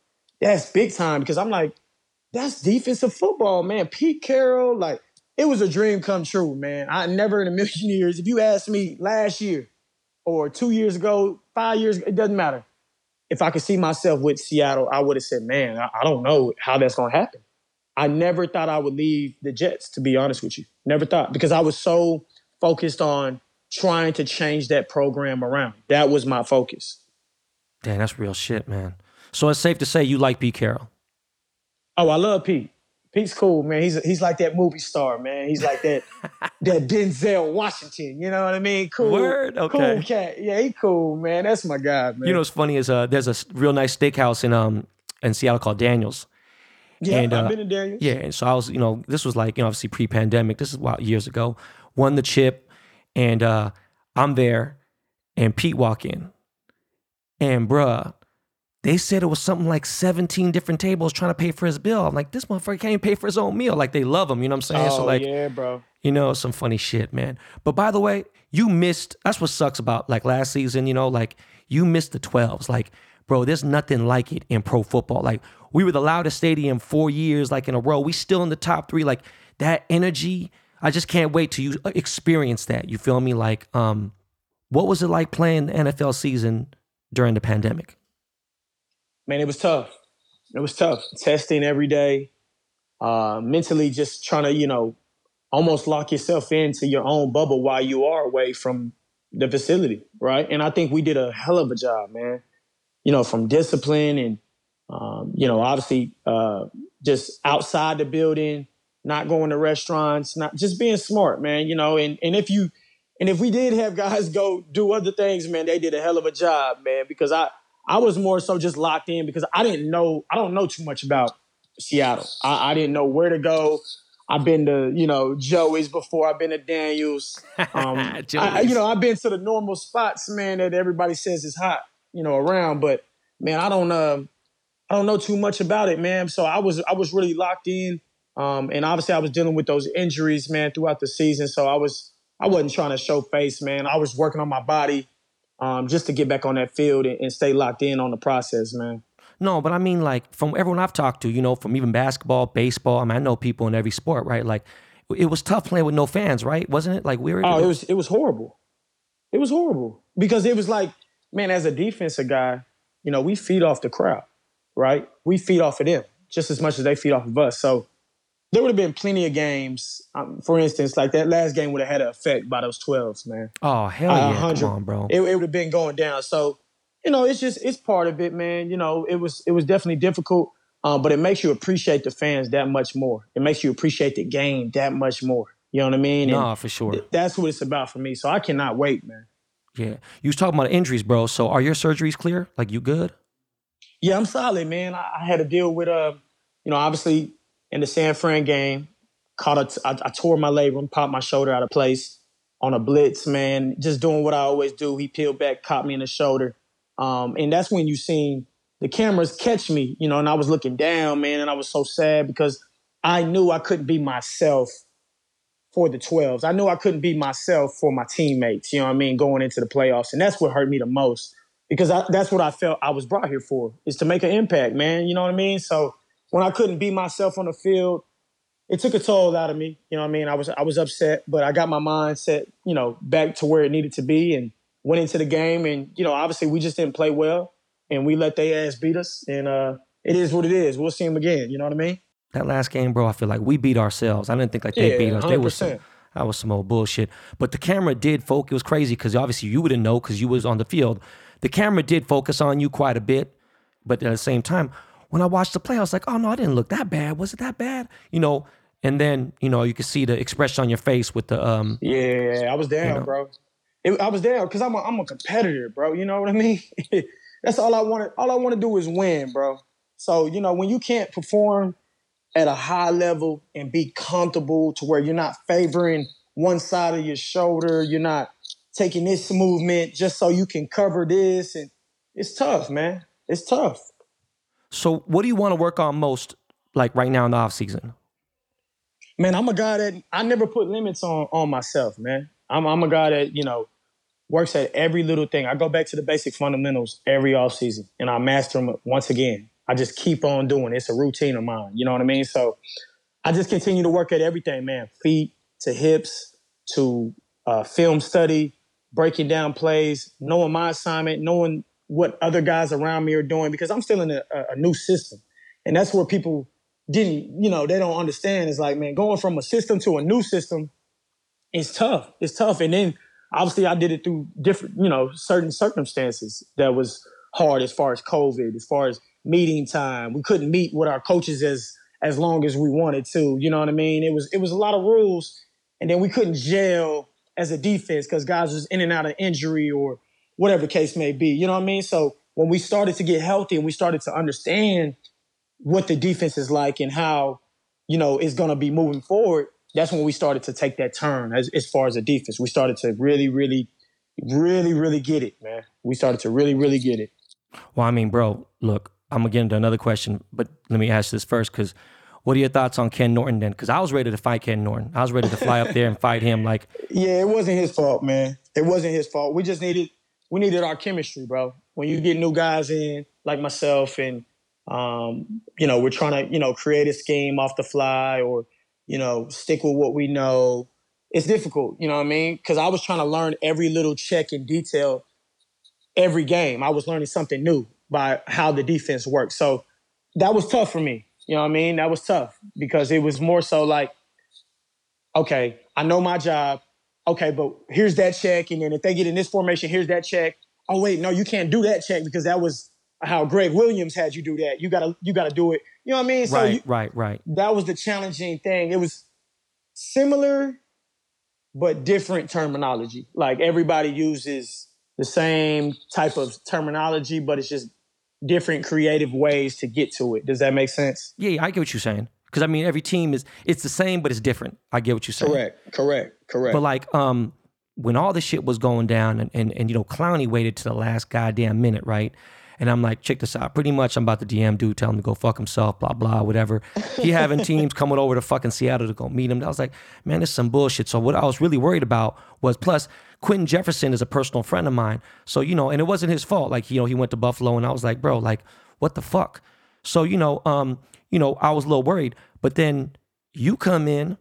that's big time because I'm like, that's defensive football, man. Pete Carroll, like, it was a dream come true, man. I never in a million years, if you asked me last year or two years ago, five years, it doesn't matter. If I could see myself with Seattle, I would have said, man, I, I don't know how that's gonna happen. I never thought I would leave the Jets, to be honest with you. Never thought because I was so focused on trying to change that program around. That was my focus. Damn, that's real shit, man. So it's safe to say you like Pete Carroll. Oh, I love Pete. Pete's cool, man. He's he's like that movie star, man. He's like that that Denzel Washington. You know what I mean? Cool, Word? Okay. cool cat. Yeah, he cool, man. That's my guy, man. You know what's funny is uh, there's a real nice steakhouse in um in Seattle called Daniels. Yeah, and, uh, I've been in Daniels. Yeah, and so I was, you know, this was like, you know, obviously pre-pandemic. This is wow, years ago. Won the chip, and uh, I'm there, and Pete walk in, and bruh, they said it was something like 17 different tables trying to pay for his bill. I'm like, this motherfucker can't even pay for his own meal. Like they love him, you know what I'm saying? Oh, so like, yeah, bro. You know, some funny shit, man. But by the way, you missed. That's what sucks about like last season. You know, like you missed the 12s. Like, bro, there's nothing like it in pro football. Like we were the loudest stadium four years like in a row. We still in the top three. Like that energy. I just can't wait to you experience that. You feel me? Like, um, what was it like playing the NFL season during the pandemic? Man, it was tough. It was tough. Testing every day, uh, mentally just trying to, you know, almost lock yourself into your own bubble while you are away from the facility, right? And I think we did a hell of a job, man. You know, from discipline and, um, you know, obviously uh, just outside the building, not going to restaurants, not just being smart, man. You know, and and if you and if we did have guys go do other things, man, they did a hell of a job, man. Because I I was more so just locked in because I didn't know I don't know too much about Seattle. I, I didn't know where to go. I've been to you know Joey's before. I've been to Daniels. Um, I, you know I've been to the normal spots, man, that everybody says is hot, you know, around. But man, I don't uh, I don't know too much about it, man. So I was I was really locked in, um, and obviously I was dealing with those injuries, man, throughout the season. So I was I wasn't trying to show face, man. I was working on my body um, just to get back on that field and, and stay locked in on the process, man. No, but I mean, like from everyone I've talked to, you know, from even basketball, baseball. I mean, I know people in every sport, right? Like, it was tough playing with no fans, right? Wasn't it? Like we were. Oh, it was. It was horrible. It was horrible because it was like, man, as a defensive guy, you know, we feed off the crowd, right? We feed off of them just as much as they feed off of us. So there would have been plenty of games. Um, for instance, like that last game would have had an effect by those 12s, man. Oh, hell uh, yeah. Come on, bro. It, it would have been going down. So, you know, it's just, it's part of it, man. You know, it was, it was definitely difficult, um, but it makes you appreciate the fans that much more. It makes you appreciate the game that much more. You know what I mean? No, nah, for sure. Th- that's what it's about for me. So I cannot wait, man. Yeah. You was talking about injuries, bro. So are your surgeries clear? Like you good? Yeah, I'm solid, man. I, I had to deal with, uh, you know, obviously in the San Fran game. Caught a, I, I tore my labrum, popped my shoulder out of place on a blitz, man. Just doing what I always do. He peeled back, caught me in the shoulder. Um, and that's when you seen the cameras catch me, you know, and I was looking down, man, and I was so sad because I knew I couldn't be myself for the 12s. I knew I couldn't be myself for my teammates, you know what I mean, going into the playoffs. And that's what hurt me the most because I, that's what I felt I was brought here for, is to make an impact, man. You know what I mean? So when I couldn't be myself on the field, it took a toll out of me. You know what I mean? I was I was upset, but I got my mindset, you know, back to where it needed to be and went into the game. And, you know, obviously we just didn't play well and we let their ass beat us. And uh, it is what it is. We'll see them again. You know what I mean? That last game, bro, I feel like we beat ourselves. I didn't think like they Yeah, beat us. They were some, that was some old bullshit. But the camera did focus. It was crazy because obviously you wouldn't know because you was on the field. The camera did focus on you quite a bit, but at the same time, when I watched the play, I was like, oh no, I didn't look that bad. Was it that bad? You know. And then you know you could see the expression on your face with the um. Yeah, I was down, know? bro. It, I was down because I'm a, I'm a competitor, bro. You know what I mean? That's all I want. All I want to do is win, bro. So you know when you can't perform at a high level and be comfortable to where you're not favoring one side of your shoulder, you're not taking this movement just so you can cover this, and it's tough, man. It's tough. So what do you want to work on most, like right now in the off season? man, I'm a guy that I never put limits on on myself, man. I'm I'm a guy that, you know, works at every little thing. I go back to the basic fundamentals every off season and I master them once again. I just keep on doing it. It's a routine of mine. You know what I mean? So I just continue to work at everything, man. Feet to hips to uh, film study, breaking down plays, knowing my assignment, knowing what other guys around me are doing because I'm still in a, a new system. And that's where people didn't, you know, they don't understand. It's like, man, going from a system to a new system is tough. It's tough. And then obviously I did it through different, you know, certain circumstances that was hard as far as COVID, as far as meeting time. We couldn't meet with our coaches as as long as we wanted to. You know what I mean? It was it was a lot of rules. And then we couldn't gel as a defense because guys was in and out of injury or whatever the case may be. You know what I mean? So when we started to get healthy and we started to understand what the defense is like and how, you know, it's going to be moving forward, that's when we started to take that turn as, as far as the defense. We started to really, really, really, really get it, man. We started to really, really get it. Well, I mean, bro, look, I'm gonna get into another question, but let me ask this first, because what are your thoughts on Ken Norton then? Because I was ready to fight Ken Norton. I was ready to fly up there and fight him. Like, Yeah, it wasn't his fault, man. It wasn't his fault. We just needed we needed our chemistry, bro. When you get new guys in, like myself, and um, you know, we're trying to, you know, create a scheme off the fly or, you know, stick with what we know. It's difficult, you know what I mean? Because I was trying to learn every little check and detail every game. I was learning something new by how the defense works. So that was tough for me. You know what I mean? That was tough because it was more so like, okay, I know my job. Okay, but here's that check. And then if they get in this formation, here's that check. Oh, wait, no, you can't do that check because that was how Gregg Williams had you do that. You gotta you gotta do it. You know what I mean? So right, you, right, right. that was the challenging thing. It was similar but different terminology. Like everybody uses the same type of terminology, but it's just different creative ways to get to it. Does that make sense? Yeah, yeah, I get what you're saying. Because I mean, every team is it's the same, but it's different. I get what you're saying. Correct, correct, correct. But like, um, when all this shit was going down, and and, and you know, Clowney waited to the last goddamn minute, right? And I'm like, check this out. Pretty much, I'm about to DM dude, tell him to go fuck himself, blah blah, whatever. He having teams coming over to fucking Seattle to go meet him. I was like, man, this is some bullshit. So what I was really worried about was plus Quinton Jefferson is a personal friend of mine. So you know, and it wasn't his fault. Like you know, he went to Buffalo, and I was like, bro, like what the fuck? So you know, um, you know, I was a little worried. But then you come in.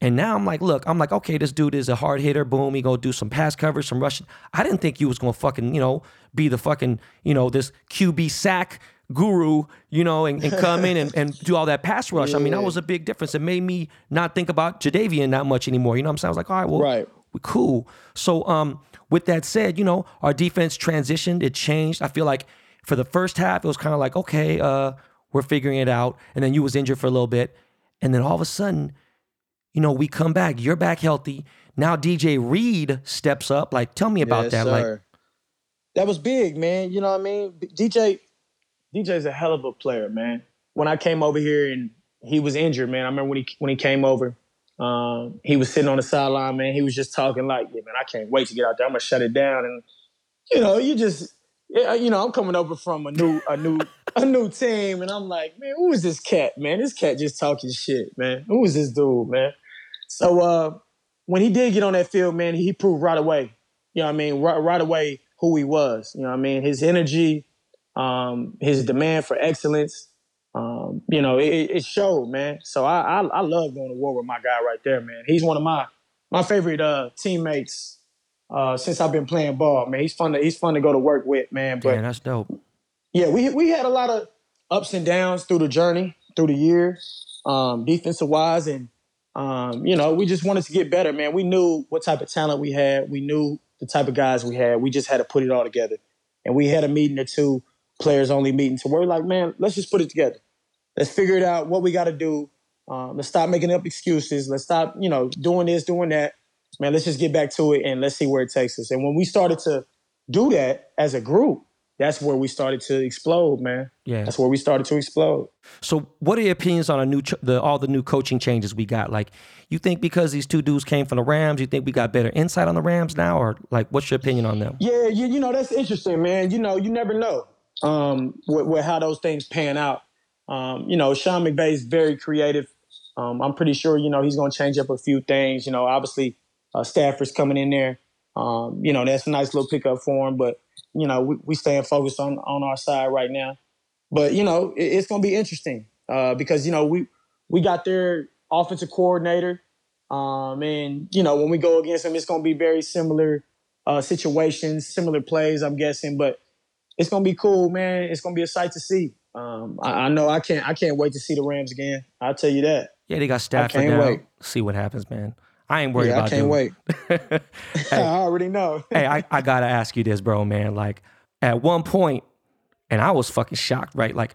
And now I'm like, look, I'm like, okay, this dude is a hard hitter. Boom, he go do some pass coverage, some rushing. I didn't think you was gonna fucking, you know, be the fucking, you know, this QB sack guru, you know, and, and come in and, and do all that pass rush. I mean, that was a big difference. It made me not think about Jadeveon that much anymore. You know what I'm saying? I was like, all right, well, Right. we cool. So um, with that said, you know, our defense transitioned, it changed. I feel like for the first half, it was kind of like, okay, uh, we're figuring it out. And then you was injured for a little bit. And then all of a sudden, you know, we come back. You're back healthy. Now DJ Reed steps up. Like, tell me about Yes, that. Like, that was big, man. You know what I mean? DJ, DJ's a hell of a player, man. When I came over here and he was injured, man. I remember when he when he came over, um, he was sitting on the sideline, man. He was just talking like, "Yeah, man, I can't wait to get out there. I'm gonna shut it down." And you know, you just you know, I'm coming over from a new, a new, a new team, and I'm like, man, who is this cat, man? This cat just talking shit, man. Who is this dude, man? So uh, when he did get on that field, man, he proved right away. You know what I mean? Right, right away who he was. You know what I mean? His energy, um, his demand for excellence. Um, you know, it, it, showed, man. So I, I, I love going to war with my guy right there, man. He's one of my my favorite uh, teammates uh, since I've been playing ball, man. He's fun to he's fun to go to work with, man. But yeah, that's dope. Yeah, we we had a lot of ups and downs through the journey, through the year, um, defensive wise, and um, you know, we just wanted to get better, man. We knew what type of talent we had. We knew the type of guys we had. We just had to put it all together. And we had a meeting or two, players only meeting. So we're like, man, let's just put it together. Let's figure it out, what we got to do. Um, let's stop making up excuses. Let's stop, you know, doing this, doing that. Man, let's just get back to it and let's see where it takes us. And when we started to do that as a group, that's where we started to explode, man. Yeah, that's where we started to explode. So, what are your opinions on a new the all the new coaching changes we got? Like, you think because these two dudes came from the Rams, you think we got better insight on the Rams now, or like, what's your opinion on them? Yeah, you, you know that's interesting, man. You know, you never know um, with, with how those things pan out. Um, you know, Sean McVay is very creative. Um, I'm pretty sure you know he's going to change up a few things. You know, obviously uh, Stafford's coming in there. Um, you know, that's a nice little pickup for him, but you know, we, we staying focused on on our side right now. But you know, it, it's going to be interesting uh, because you know we we got their offensive coordinator, um, and you know when we go against them, it's going to be very similar uh, situations, similar plays. I'm guessing, but it's going to be cool, man. It's going to be a sight to see. Um, I, I, know I can't I can't wait to see the Rams again. I'll tell you that. Yeah, they got Stafford now. Wait. See what happens, man. I ain't worried yeah, about I can't wait. hey, I already know. hey, I, I gotta ask you this, bro, man. Like at one point, and I was fucking shocked, right? Like,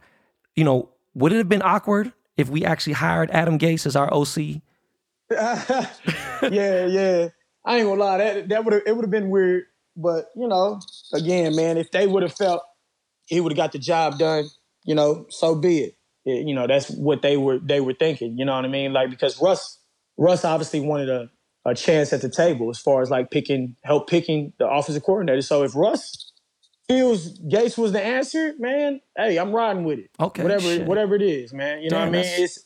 you know, would it have been awkward if we actually hired Adam Gase as our OC? yeah, yeah. I ain't gonna lie, that that would have it would have been weird. But, you know, again, man, if they would have felt he would have got the job done, you know, so be it. it. You know, that's what they were they were thinking. You know what I mean? Like because Russ Russ obviously wanted a, a chance at the table as far as like picking, help picking the offensive coordinator. So if Russ feels Gase was the answer, man, hey, I'm riding with it. Okay. Whatever, shit. whatever it is, man. You know what I mean? It's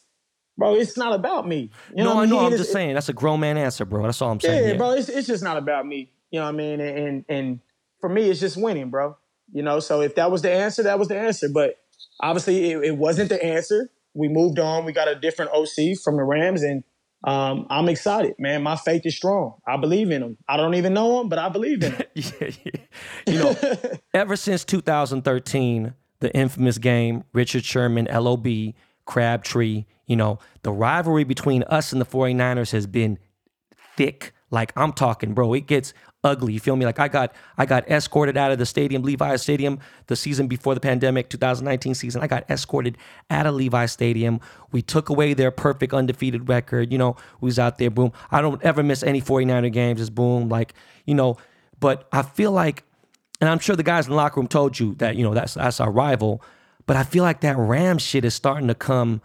bro, it's not about me. You know no, I know. I'm it's, just saying that's a grown man answer, bro. That's all I'm saying. Yeah, yeah, bro. It's it's just not about me. You know what I mean? And, and and for me, it's just winning, bro. You know, so if that was the answer, that was the answer. But obviously, it, it wasn't the answer. We moved on. We got a different OC from the Rams, and um, I'm excited, man. My faith is strong. I believe in him. I don't even know him, but I believe in him. yeah, yeah. You know, ever since 2013, the infamous game, Richard Sherman, LOB, Crabtree, you know, the rivalry between us and the 49ers has been thick. Like I'm talking, bro. It gets ugly. You feel me? Like I got I got escorted out of the stadium, Levi's Stadium, the season before the pandemic, 2019 season. I got escorted out of Levi's Stadium. We took away their perfect undefeated record. You know, we was out there, boom. I don't ever miss any 49er games. It's boom. Like, you know, but I feel like, and I'm sure the guys in the locker room told you that, you know, that's that's our rival. But I feel like that Ram shit is starting to come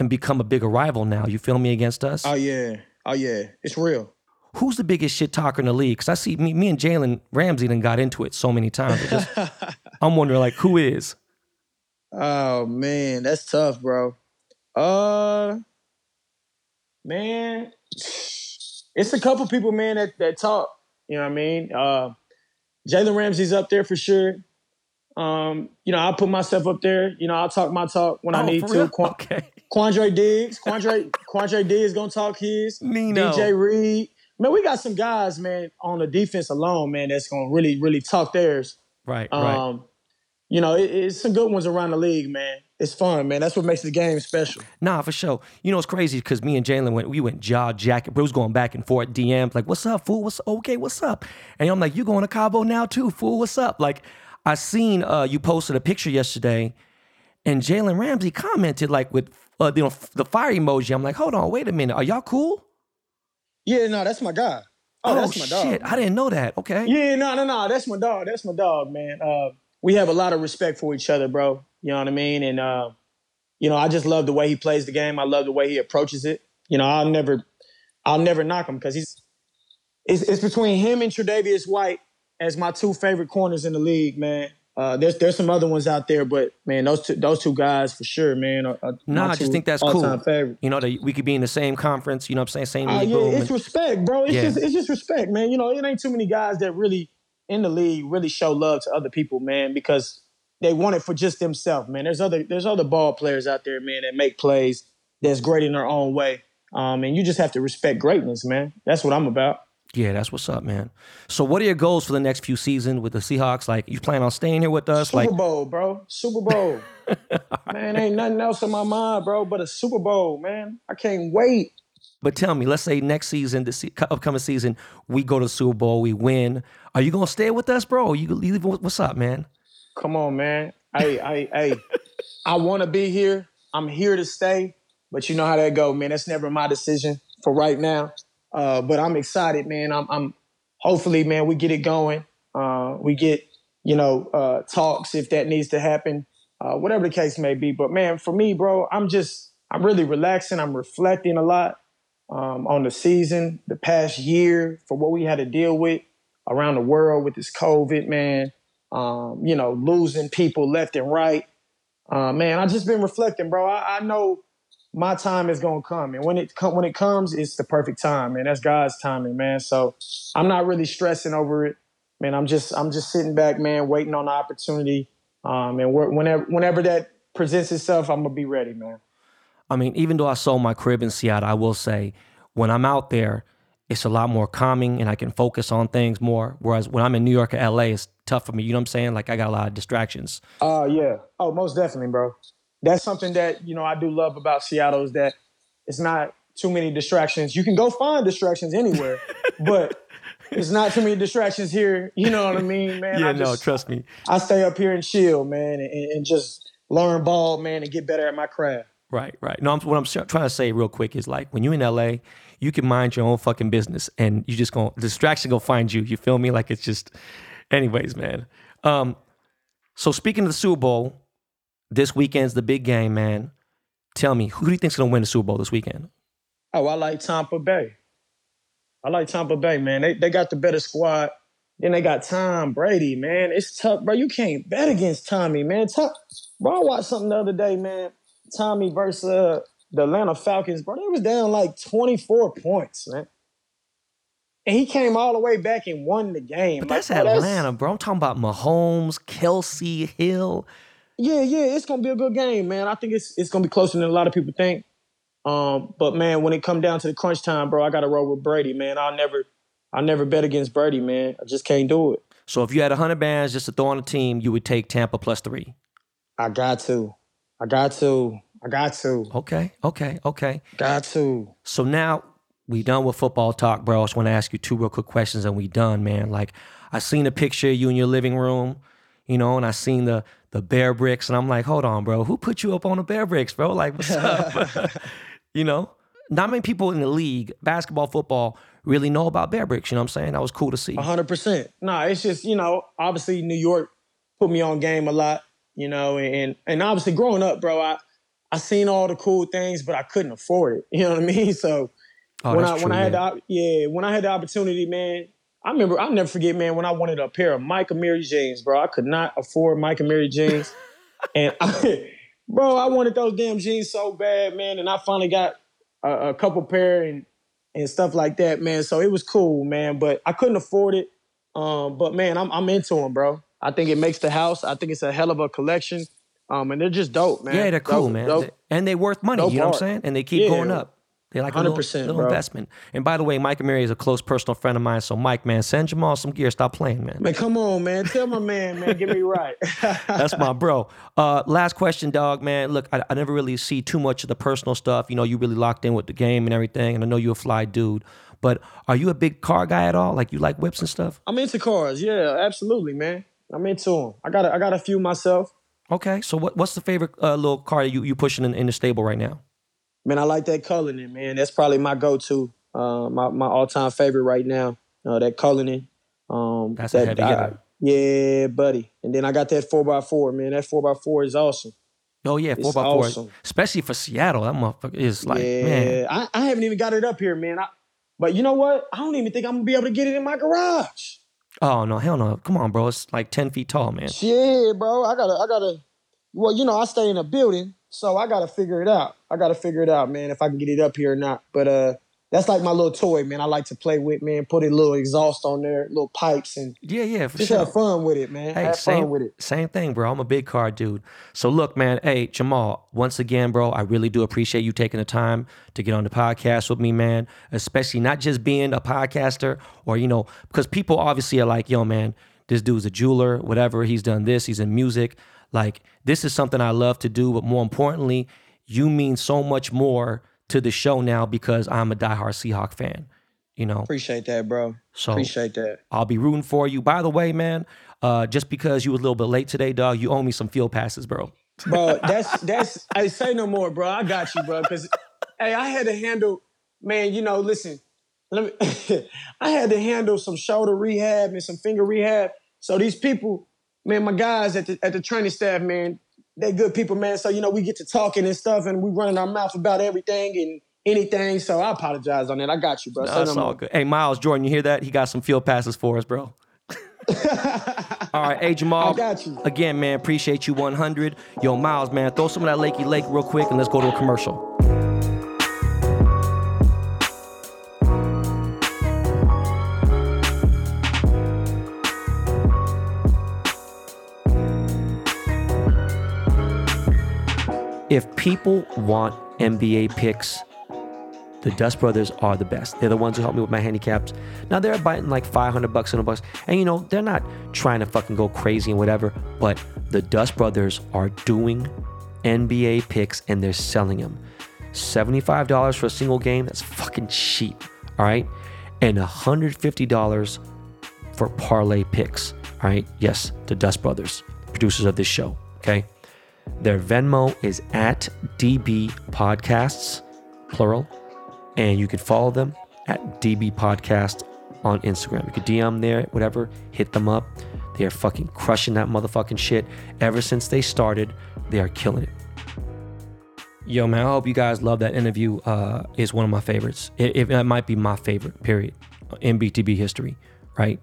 and become a bigger rival now. You feel me against us? Oh yeah. Oh yeah. It's real who's the biggest shit talker in the league? Because I see me, me and Jalen Ramsey then got into it so many times. Just, I'm wondering like who is. Oh man, that's tough, bro. Uh, man, it's a couple people, man, that that talk. You know what I mean? Uh, Jalen Ramsey's up there for sure. Um, you know, I'll put myself up there. You know, I'll talk my talk when oh, I need to. Qu- okay. Quandre Diggs, Quandre, Quandre Diggs is gonna talk his. Nino. DJ Reed. Man, we got some guys, man, on the defense alone, man, that's gonna really, really talk theirs. Right, um, right. You know, it, it's some good ones around the league, man. It's fun, man. That's what makes the game special. Nah, for sure. You know, it's crazy because me and Jalen went, we went jaw jacket. Bro was going back and forth, DMs, like, what's up, fool? What's okay, what's up? And I'm like, you going to Cabo now too, fool? What's up? Like, I seen uh, you posted a picture yesterday, and Jalen Ramsey commented like with uh, you know the fire emoji. I'm like, hold on, wait a minute, are y'all cool? Yeah, no, that's my guy. Oh, oh that's my dog. Shit, I didn't know that. Okay. Yeah, no, no, no. That's my dog. That's my dog, man. Uh, we have a lot of respect for each other, bro. You know what I mean? And uh, you know, I just love the way he plays the game. I love the way he approaches it. You know, I'll never, I'll never knock him because he's. It's, it's between him and Tre'Davious White as my two favorite corners in the league, man. Uh, there's there's some other ones out there, but man, those two those two guys for sure, man. Are, are my I just think that's cool. favorite. You know, that we could be in the same conference. You know what I'm saying? Same Uh, league. yeah, it's and- respect, bro. It's Yeah. just it's just respect, man. You know, it ain't too many guys that really in the league really show love to other people, man, because they want it for just themselves, man. There's other there's other ball players out there, man, that make plays that's great in their own way. Um, and you just have to respect greatness, man. That's what I'm about. Yeah, that's what's up, man. So, what are your goals for the next few seasons with the Seahawks? Like, you plan on staying here with us? Super Like, Bowl, bro. Super Bowl. man, ain't nothing else in my mind, bro, but a Super Bowl, man. I can't wait. but tell me, let's say next season, the se- upcoming season, we go to the Super Bowl, we win. Are you gonna stay with us, bro? Or you, leave- what's up, man? Come on, man. Hey, hey, hey. I want to be here. I'm here to stay. But you know how that go, man. That's never my decision for right now. Uh, but I'm excited, man. I'm, I'm hopefully, man, we get it going. Uh, we get, you know, uh, talks if that needs to happen, uh, whatever the case may be. But man, for me, bro, I'm just, I'm really relaxing. I'm reflecting a lot um, on the season, the past year, for what we had to deal with around the world with this COVID, man. Um, you know, losing people left and right. Uh, man, I just been reflecting, bro. I, I know my time is gonna come, and when it com- when it comes, it's the perfect time, and That's God's timing, man. So I'm not really stressing over it, man. I'm just I'm just sitting back, man, waiting on the opportunity. Um, and wh- whenever whenever that presents itself, I'm gonna be ready, man. I mean, even though I sold my crib in Seattle, I will say when I'm out there, it's a lot more calming and I can focus on things more. Whereas when I'm in New York or LA, it's tough for me. You know what I'm saying? Like I got a lot of distractions. Oh yeah. Oh, most definitely, bro. That's something that you know I do love about Seattle is that it's not too many distractions. You can go find distractions anywhere, but it's not too many distractions here. You know what I mean, man? yeah, I no, trust me. I stay up here and chill, man, and, and just learn ball, man, and get better at my craft. Right, right. No, I'm, what I'm trying to say real quick is like when you're in LA, you can mind your own fucking business and you just going distraction go find you. You feel me? Like it's just, anyways, man. Um, so speaking of the Super Bowl, this weekend's the big game, man. Tell me, who do you think's gonna win the Super Bowl this weekend? Oh, I like Tampa Bay. I like Tampa Bay, man. They they got the better squad. Then they got Tom Brady, man. It's tough, bro. You can't bet against Tommy, man. Tom, bro, I watched something the other day, man. Tommy versus uh, the Atlanta Falcons, bro. They was down like 24 points, man. And he came all the way back and won the game. But Like, that's bro, Atlanta, bro. I'm talking about Mahomes, Kelce, Hill. Yeah, yeah, it's gonna be a good game, man. I think it's it's gonna be closer than a lot of people think. Um, but man, when it come down to the crunch time, bro, I gotta roll with Brady, man. I'll never I'll never bet against Brady, man. I just can't do it. So if you had 100 bands just to throw on a team, you would take Tampa plus three. I got to. I got to. I got to. Okay, okay, okay. Got to. So now we done with football talk, bro. I just want to ask you two real quick questions and we done, man. Like I seen a picture of you in your living room, you know, and I seen the the Bearbricks, and I'm like, hold on, bro, who put you up on the Bearbricks, bro? Like, what's up? you know? Not many people in the league, basketball, football, really know about Bearbricks. You know what I'm saying? That was cool to see. hundred percent. Nah, it's just, you know, obviously New York put me on game a lot, you know, and and obviously growing up, bro, I I seen all the cool things, but I couldn't afford it. You know what I mean? So Oh, when I true, when I had the yeah when I had the opportunity, man, I remember I'll never forget, man, when I wanted a pair of Mike Amiri jeans, bro. I could not afford Mike Amiri jeans, and I, bro, I wanted those damn jeans so bad, man, and I finally got a, a couple pair and and stuff like that, man. So it was cool, man, but I couldn't afford it. Um, but man, I'm I'm into them, bro. I think it makes the house. I think it's a hell of a collection. Um, and they're just dope, man. Yeah, they're cool, Dope- man. dope. And they worth money. you know what I'm saying? And they keep Yeah. going up. They're like 100%, little bro. investment. And by the way, Mike Amiri is a close personal friend of mine. So, Mike, man, send Jamal some gear. Stop playing, man. Man, come on, man. Tell my man, man, get me right. That's my bro. Uh, last question, dog, man. Look, I, I never really see too much of the personal stuff. You know, you really locked in with the game and everything. And I know you're a fly dude. But are you a big car guy at all? Like, you like whips and stuff? I'm into cars. Yeah, absolutely, man. I'm into them. I got a, I got a few myself. Okay. So, what, what's the favorite uh, little car you you pushing in, in the stable right now? Man, I like that Cullinan, man. That's probably my go-to. Uh, my my all-time favorite right now. Uh, that Cullinan. Um, That's a that, heavy I- yeah, buddy. And then I got that four x four, man. That four x four is awesome. Oh, yeah, 4x4. awesome. Especially for Seattle. That motherfucker is like, yeah, man. I, I haven't even got it up here, man. I, but you know what? I don't even think I'm gonna be able to get it in my garage. Oh no, hell no. Come on, bro. It's like 10 feet tall, man. Yeah, bro. I gotta, I gotta. Well, you know, I stay in a building, so I gotta figure it out. I gotta figure it out, man, if I can get it up here or not. But uh, that's like my little toy, man. I like to play with, man. Put a little exhaust on there, little pipes, and Yeah, yeah, for just sure. have fun with it, man. Hey, have same, fun with it. same thing, bro. I'm a big car dude. So look, man. Hey, Jamal. Once again, bro, I really do appreciate you taking the time to get on the podcast with me, man. Especially not just being a podcaster, or you know, because people obviously are like, yo, man, this dude's a jeweler, whatever. He's done this. He's in music. Like this is something I love to do, but more importantly, you mean so much more to the show now because I'm a diehard Seahawk fan. You know, Appreciate that, bro. so Appreciate that. I'll be rooting for you. By the way, man, uh, just because you was a little bit late today, dog, you owe me some field passes, bro. bro. That's that's. I say no more, bro. I got you, bro. Because hey, I had to handle, man. You know, listen. Let me. I had to handle some shoulder rehab and some finger rehab. So these people, man, my guys at the at the training staff, man, they good people, man. So you know, we get to talking and stuff, and we running our mouth about everything and anything. So I apologize on that. I got you, bro. Say That's all good. Hey, Miles Jordan, you hear that? He got some field passes for us, bro. all right, hey Jamal. I got you. Again, man, appreciate you 100. Yo, Miles, man, throw some of that Lakey Lake real quick, and let's go to a commercial. If people want NBA picks, the Dust Brothers are the best. They're the ones who help me with my handicaps. Now they're biting like 500 bucks, 100 bucks, and you know they're not trying to fucking go crazy and whatever. But the Dust Brothers are doing NBA picks and they're selling them. $75 for a single game. That's fucking cheap. All right, and $150 for parlay picks. All right, yes, the Dust Brothers, producers of this show. Okay. Their Venmo is at DB Podcasts, plural, and you can follow them at DB Podcast on Instagram. You can DM there, whatever, hit them up. They are fucking crushing that motherfucking shit. Ever since they started, they are killing it. Yo, man, I hope you guys love that interview. Uh, is one of my favorites. It, it, it might be my favorite, period, in BTB history, right?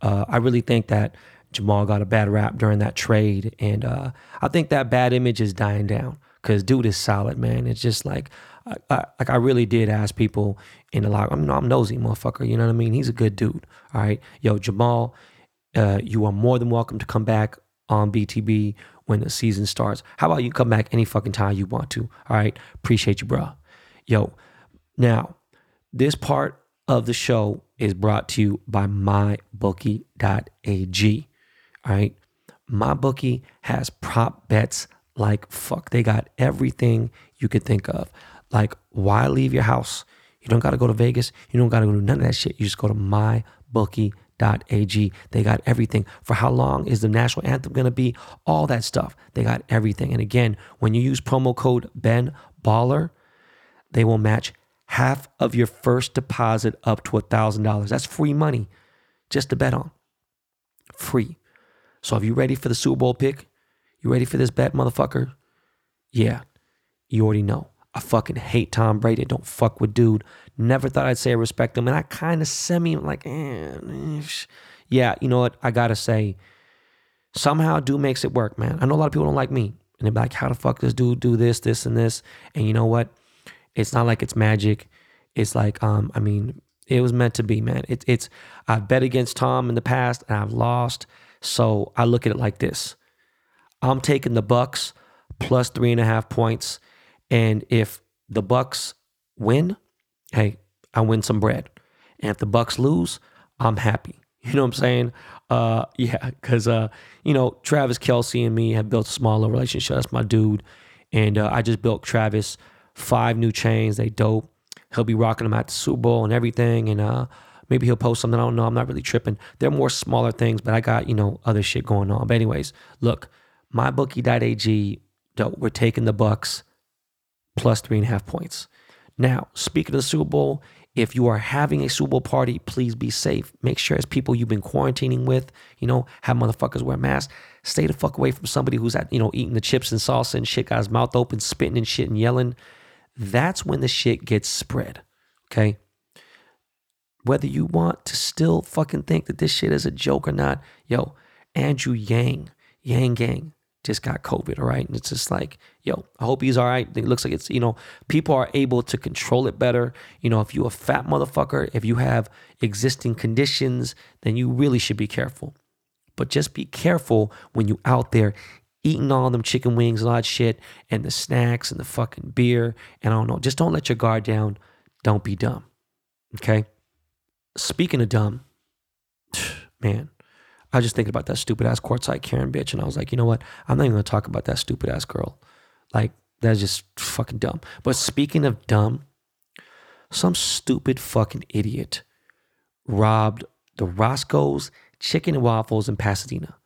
Uh, I really think that Jamal got a bad rap during that trade, and uh, I think that bad image is dying down because dude is solid, man. It's just like, I, I, like I really did ask people in the locker. I'm, I'm nosy, motherfucker. You know what I mean? He's a good dude. All right, yo, Jamal, uh, you are more than welcome to come back on BTB when the season starts. How about you come back any fucking time you want to? All right, appreciate you, bro. Yo, now this part of the show is brought to you by mybookie.ag. All right. MyBookie has prop bets like fuck. They got everything you could think of. Like, why leave your house? You don't got to go to Vegas. You don't got to go do none of that shit. You just go to mybookie.ag. They got everything. For how long is the national anthem going to be? All that stuff. They got everything. And again, when you use promo code Ben Baller, they will match half of your first deposit up to $1,000. That's free money just to bet on. Free. So if you ready for the Super Bowl pick? You ready for this bet, motherfucker? Yeah. You already know. I fucking hate Tom Brady. Don't fuck with dude. Never thought I'd say I respect him. And I kind of semi like, eh, yeah, you know what? I gotta say, somehow dude makes it work, man. I know a lot of people don't like me. And they're like, how the fuck does dude do this, this, and this? And you know what? It's not like it's magic. It's like, um, I mean, it was meant to be, man. It's it's I've bet against Tom in the past and I've lost. So I look at it like this. I'm taking the Bucs plus three and a half points. And if the Bucs win, hey, I win some bread. And if the Bucs lose, I'm happy. You know what I'm saying? Uh, yeah, because uh, you know Travis Kelce and me have built a small little relationship. That's my dude, and uh, I just built Travis five new chains. They dope. He'll be rocking them at the Super Bowl and everything, and uh, maybe he'll post something. I don't know. I'm not really tripping. They're more smaller things, but I got you know other shit going on. But anyways, look, mybookie.ag. We're taking the Bucs plus three and a half points. Now, speaking of the Super Bowl, if you are having a Super Bowl party, please be safe. Make sure it's people you've been quarantining with, you know, have motherfuckers wear masks. Stay the fuck away from somebody who's at, you know, eating the chips and salsa and shit, got his mouth open, spitting and shit and yelling. That's when the shit gets spread. Okay. Whether you want to still fucking think that this shit is a joke or not, yo, Andrew Yang, Yang Gang, just got COVID, all right? And it's just like, yo, I hope he's all right. It looks like it's, you know, people are able to control it better. You know, if you're a fat motherfucker, if you have existing conditions, then you really should be careful. But just be careful when you out there eating all them chicken wings and all that shit and the snacks and the fucking beer. And I don't know, just don't let your guard down. Don't be dumb. Okay? Speaking of dumb, man, I was just thinking about that stupid ass quartzite Karen bitch, and I was like, you know what? I'm not even gonna talk about that stupid ass girl. Like, that's just fucking dumb. But speaking of dumb, some stupid fucking idiot robbed the Roscoe's Chicken and Waffles in Pasadena.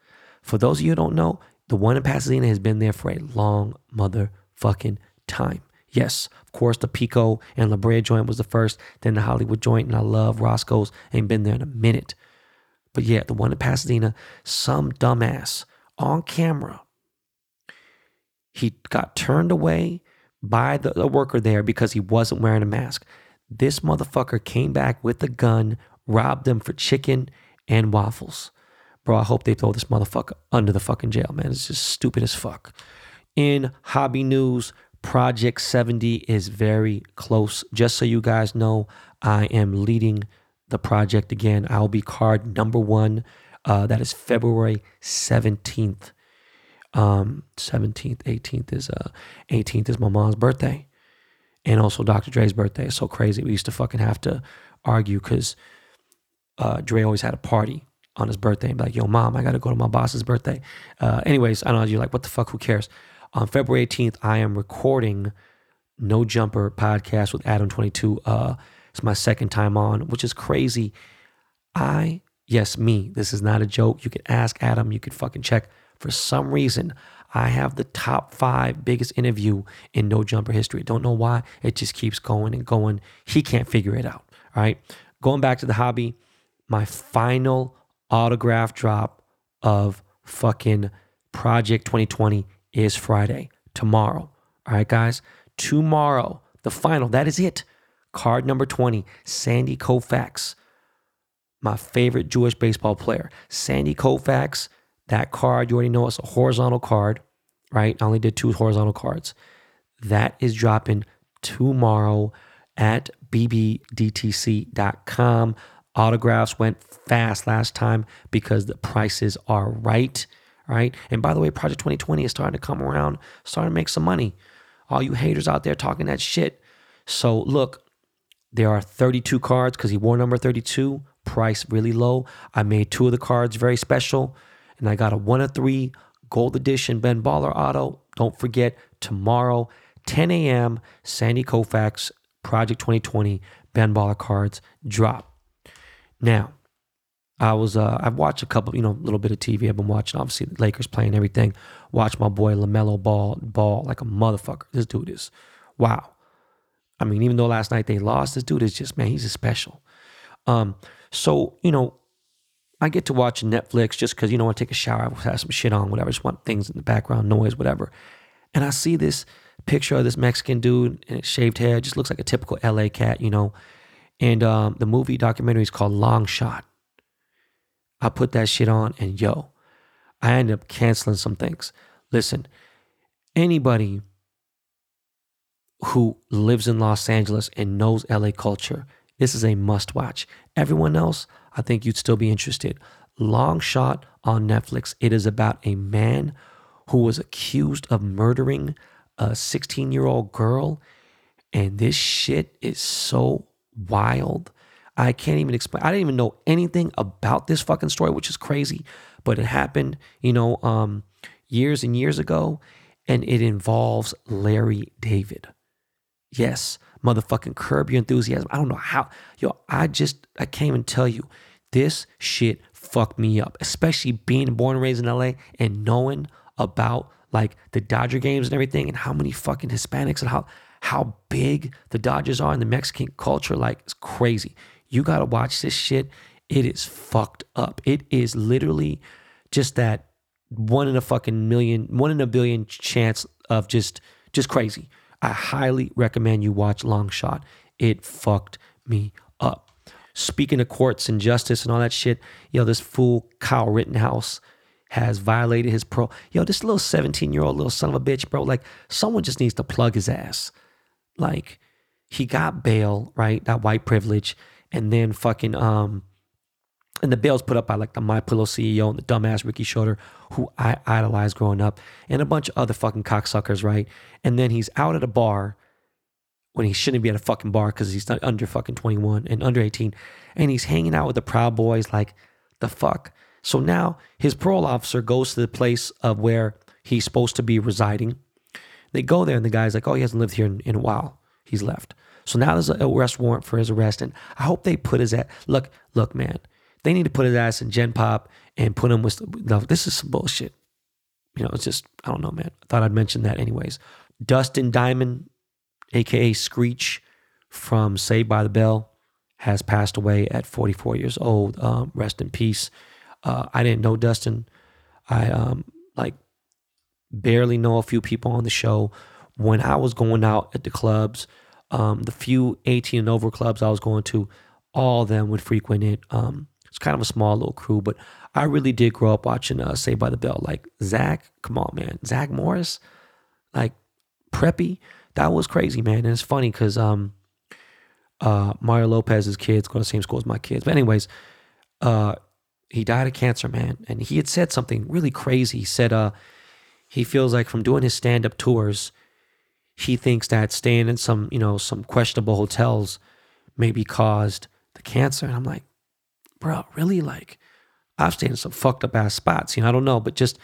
For those of you who don't know, the one in Pasadena has been there for a long motherfucking time. Yes, of course, the Pico and La Brea joint was the first, then the Hollywood joint, and I love Roscoe's. Ain't been there in a minute. But yeah, the one in Pasadena, some dumbass on camera, he got turned away by the, the worker there because he wasn't wearing a mask. This motherfucker came back with a gun, robbed them for chicken and waffles. Bro, I hope they throw this motherfucker under the fucking jail, man. It's just stupid as fuck. In hobby news, Project 70 is very close. Just so you guys know, I am leading the project again. I'll be card number one. Uh, that is February 17th. Um, 17th, 18th is uh 18th is my mom's birthday. And also Dr. Dre's birthday. It's so crazy. We used to fucking have to argue because uh, Dre always had a party on his birthday and be like, yo, mom, I got to go to my boss's birthday. Uh, anyways, I know. You're like, what the fuck? Who cares? On February 18th, I am recording No Jumper podcast with Adam 22. Uh, it's my second time on, which is crazy. I, yes, me, this is not a joke. You can ask Adam, you can fucking check. For some reason, I have the top five biggest interview in No Jumper history. Don't know why. It just keeps going and going. He can't figure it out. All right. Going back to the hobby, my final autograph drop of fucking Project 2020 is Friday, tomorrow. All right, guys. Tomorrow, the final. That is it. Card number 20, Sandy Koufax, my favorite Jewish baseball player. Sandy Koufax, that card, you already know it's a horizontal card, right? I only did two horizontal cards. That is dropping tomorrow at bbdtc.com. Autographs went fast last time because the prices are right, right? And by the way, Project 2020 is starting to come around, starting to make some money. All you haters out there talking that shit. So look, there are 32 cards because he wore number 32, price really low. I made two of the cards very special, and I got a one of three gold edition Ben Baller auto. Don't forget, tomorrow, 10 a.m., Sandy Koufax, Project 2020, Ben Baller cards drop. Now, I was uh, I've watched a couple, you know, a little bit of TV. I've been watching obviously the Lakers playing everything. Watch my boy LaMelo ball ball like a motherfucker. This dude is wow. I mean, even though last night they lost, this dude is just man, he's a special. Um, so you know, I get to watch Netflix just because you know I take a shower, I have some shit on, whatever. just want things in the background, noise, whatever. And I see this picture of this Mexican dude and shaved hair, just looks like a typical LA cat, you know. And um, the movie documentary is called Long Shot. I put that shit on, and yo, I ended up canceling some things. Listen, anybody who lives in Los Angeles and knows LA culture, this is a must watch. Everyone else, I think you'd still be interested. Long Shot on Netflix. It is about a man who was accused of murdering a 16 year old girl. And this shit is so wild. I can't even explain. I didn't even know anything about this fucking story, which is crazy. But it happened, you know, um, years and years ago. And it involves Larry David. Yes, motherfucking curb your enthusiasm. I don't know how. Yo, I just, I can't even tell you. This shit fucked me up, especially being born and raised in LA and knowing about like the Dodger games and everything and how many fucking Hispanics and how how big the Dodgers are in the Mexican culture. Like, it's crazy. You got to watch this shit. It is fucked up. It is literally just that one in a fucking million, one in a billion chance of just, just crazy. I highly recommend you watch Long Shot. It fucked me up. speaking of courts and justice and all that shit, yo, this fool Kyle Rittenhouse has violated his pro. Yo, this little 17 year old little son of a bitch, bro. Like, someone just needs to plug his ass. Like, he got bail, right? That white privilege. And then fucking, um, and the bail's put up by like the My Pillow CEO and the dumbass Ricky Schroder, who I idolized growing up, and a bunch of other fucking cocksuckers, right? And then he's out at a bar when he shouldn't be at a fucking bar because he's not under fucking 21 and under 18. And he's hanging out with the Proud Boys, like, the fuck? So now his parole officer goes to the place of where he's supposed to be residing. They go there and the guy's like, oh, he hasn't lived here in, in a while. He's left. So now there's an arrest warrant for his arrest. And I hope they put his ass, look, look, man, they need to put his ass in Gen Pop and put him with, no, this is some bullshit. You know, it's just, I don't know, man. I thought I'd mention that anyways. Dustin Diamond, aka Screech from Saved by the Bell, has passed away at 44 years old. Um, rest in peace. Uh, I didn't know Dustin. I um, like barely know a few people on the show. When I was going out at the clubs, um, the few 18 and over clubs I was going to, all of them would frequent it. Um, it's kind of a small little crew, but I really did grow up watching uh, Saved by the Bell. Like Zach, come on, man, Zach Morris, like Preppy, that was crazy, man. And it's funny because um, uh, Mario Lopez's kids go to the same school as my kids. But anyways, uh, he died of cancer, man. And he had said something really crazy. He said uh, he feels like from doing his stand up tours, he thinks that staying in some, you know, some questionable hotels maybe caused the cancer. And I'm like, bro, really? Like, I've stayed in some fucked up ass spots. You know, I don't know, but just,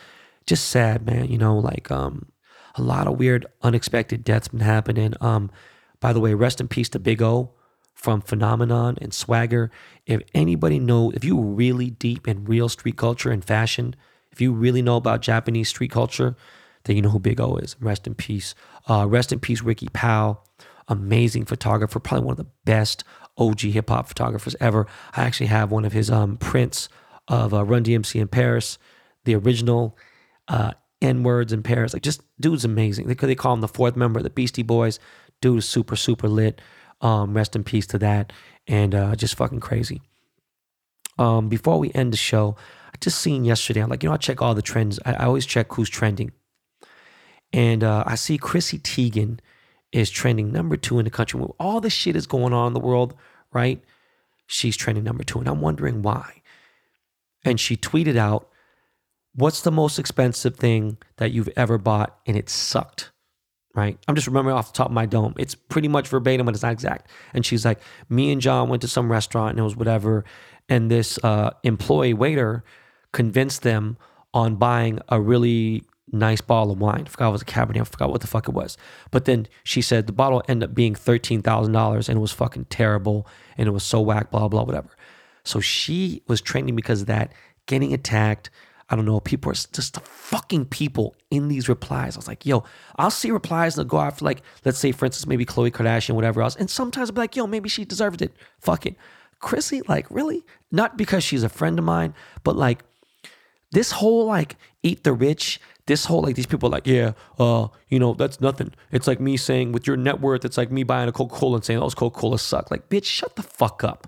just sad, man. You know, like, um, a lot of weird, unexpected deaths been happening. Um, by the way, rest in peace to Big O from Phenomenon and Swagger. If anybody know, if you really deep in real street culture and fashion, if you really know about Japanese street culture, then you know who Big O is. Rest in peace. Uh, rest in peace, Ricky Powell. Amazing photographer, probably one of the best OG hip hop photographers ever. I actually have one of his um, prints of uh, Run DMC in Paris, the original uh, N words in Paris. Like, just dude's amazing. They, they call him the fourth member of the Beastie Boys. Dude is super, super lit. Um, rest in peace to that. And uh, just fucking crazy. Um, before we end the show, I just seen yesterday, I'm like, you know, I check all the trends. I, I always check who's trending. And uh, I see Chrissy Teigen is trending number two in the country. When all the shit is going on in the world, right? She's trending number two. And I'm wondering why. And she tweeted out, What's the most expensive thing that you've ever bought and it sucked? right? I'm just remembering off the top of my dome. It's pretty much verbatim, but it's not exact. And she's like, me and John went to some restaurant and it was whatever. And this uh, employee waiter convinced them on buying a really nice bottle of wine. I forgot it was a Cabernet. I forgot what the fuck it was. But then she said the bottle ended up being $13,000 and it was fucking terrible and it was so whack, blah, blah, whatever. So she was trending because of that, getting attacked, I don't know, people are just the fucking people in these replies. I was like, yo, I'll see replies that go after, like, let's say, for instance, maybe Khloe Kardashian, whatever else. And sometimes I'll be like, yo, maybe she deserved it. Fuck it. Chrissy, like, really? Not because she's a friend of mine, but like, this whole, like, eat the rich, this whole, like, these people like, yeah, uh, you know, that's nothing. It's like me saying, with your net worth, it's like me buying a Coca Cola and saying, oh, those Coca Cola suck. Like, bitch, shut the fuck up.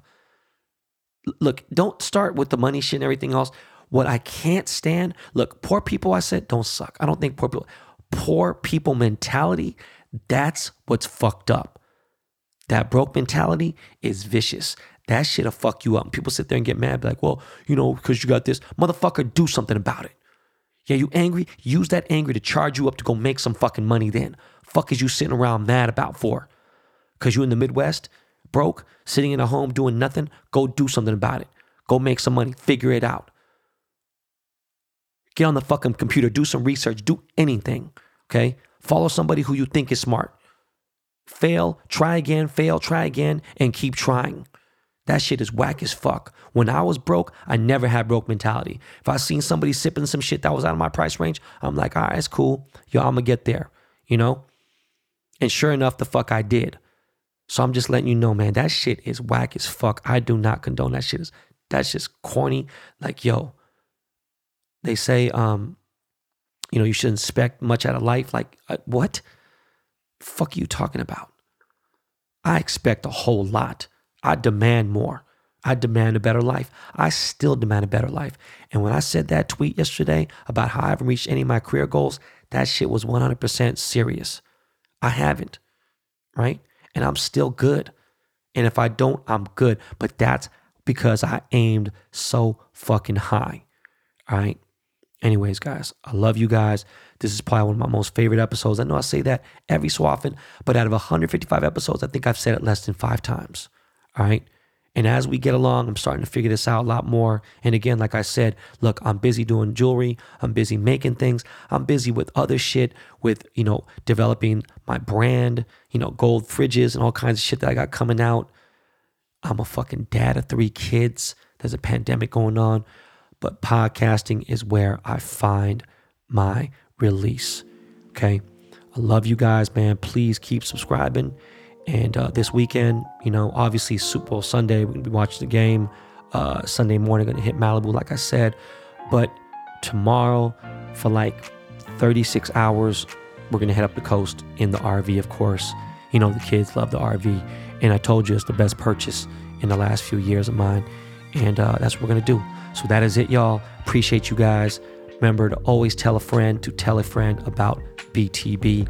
Look, don't start with the money shit and everything else. What I can't stand, look, poor people, I said, don't suck. I don't think poor people, poor people mentality, that's what's fucked up. That broke mentality is vicious. That shit'll fuck you up. People sit there and get mad, be like, well, you know, because you got this. Motherfucker, do something about it. Yeah, you angry? Use that anger to charge you up to go make some fucking money then. Fuck is you sitting around mad about for? Because you in the Midwest, broke, sitting in a home doing nothing? Go do something about it. Go make some money. Figure it out. Get on the fucking computer, do some research, do anything. Okay? Follow somebody who you think is smart. Fail, try again, fail, try again, and keep trying. That shit is whack as fuck. When I was broke, I never had broke mentality. If I seen somebody sipping some shit that was out of my price range, I'm like, all right, it's cool. Yo, I'm gonna get there, you know? And sure enough, the fuck I did. So I'm just letting you know, man, that shit is whack as fuck. I do not condone that shit. That's just corny. Like, yo, they say, um, you know, you shouldn't expect much out of life. Like, uh, what? Fuck you talking about? I expect a whole lot. I demand more. I demand a better life. I still demand a better life. And when I said that tweet yesterday about how I haven't reached any of my career goals, that shit was 100% serious. I haven't, right? And I'm still good. And if I don't, I'm good. But that's because I aimed so fucking high. All right. Anyways, guys, I love you guys. This is probably one of my most favorite episodes. I know I say that every so often, but out of 155 episodes, I think I've said it less than five times. All right. And as we get along, I'm starting to figure this out a lot more. And again, like I said, look, I'm busy doing jewelry. I'm busy making things. I'm busy with other shit, with, you know, developing my brand, you know, gold fridges and all kinds of shit that I got coming out. I'm a fucking dad of three kids. There's a pandemic going on. But podcasting is where I find my release. Okay. I love you guys, man. Please keep subscribing. And uh, this weekend, you know, obviously Super Bowl Sunday, we're gonna be watching the game. Uh, Sunday morning, gonna hit Malibu, like I said. But tomorrow, for like 36 hours, we're gonna head up the coast in the RV, of course. You know, the kids love the RV, and I told you it's the best purchase in the last few years of mine, and uh, that's what we're gonna do. So that is it, y'all. Appreciate you guys. Remember to always tell a friend to tell a friend about BTB.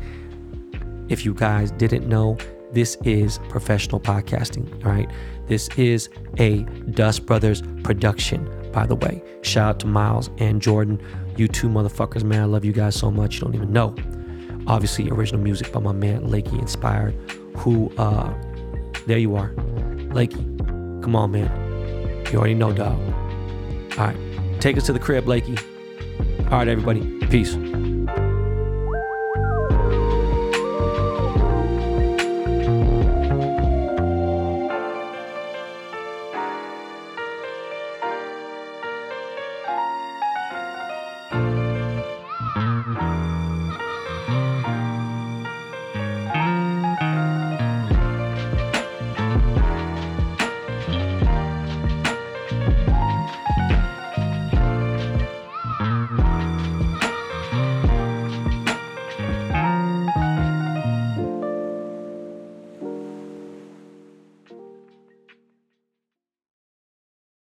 If you guys didn't know, this is professional podcasting, all right? This is a Dust Brothers production, by the way. Shout out to Miles and Jordan. You two motherfuckers, man. I love you guys so much. You don't even know. Obviously, original music by my man Lakey Inspired, who, uh, there you are. Lakey, come on, man. You already know, dog. All right. Take us to the crib, Lakey. All right, everybody. Peace.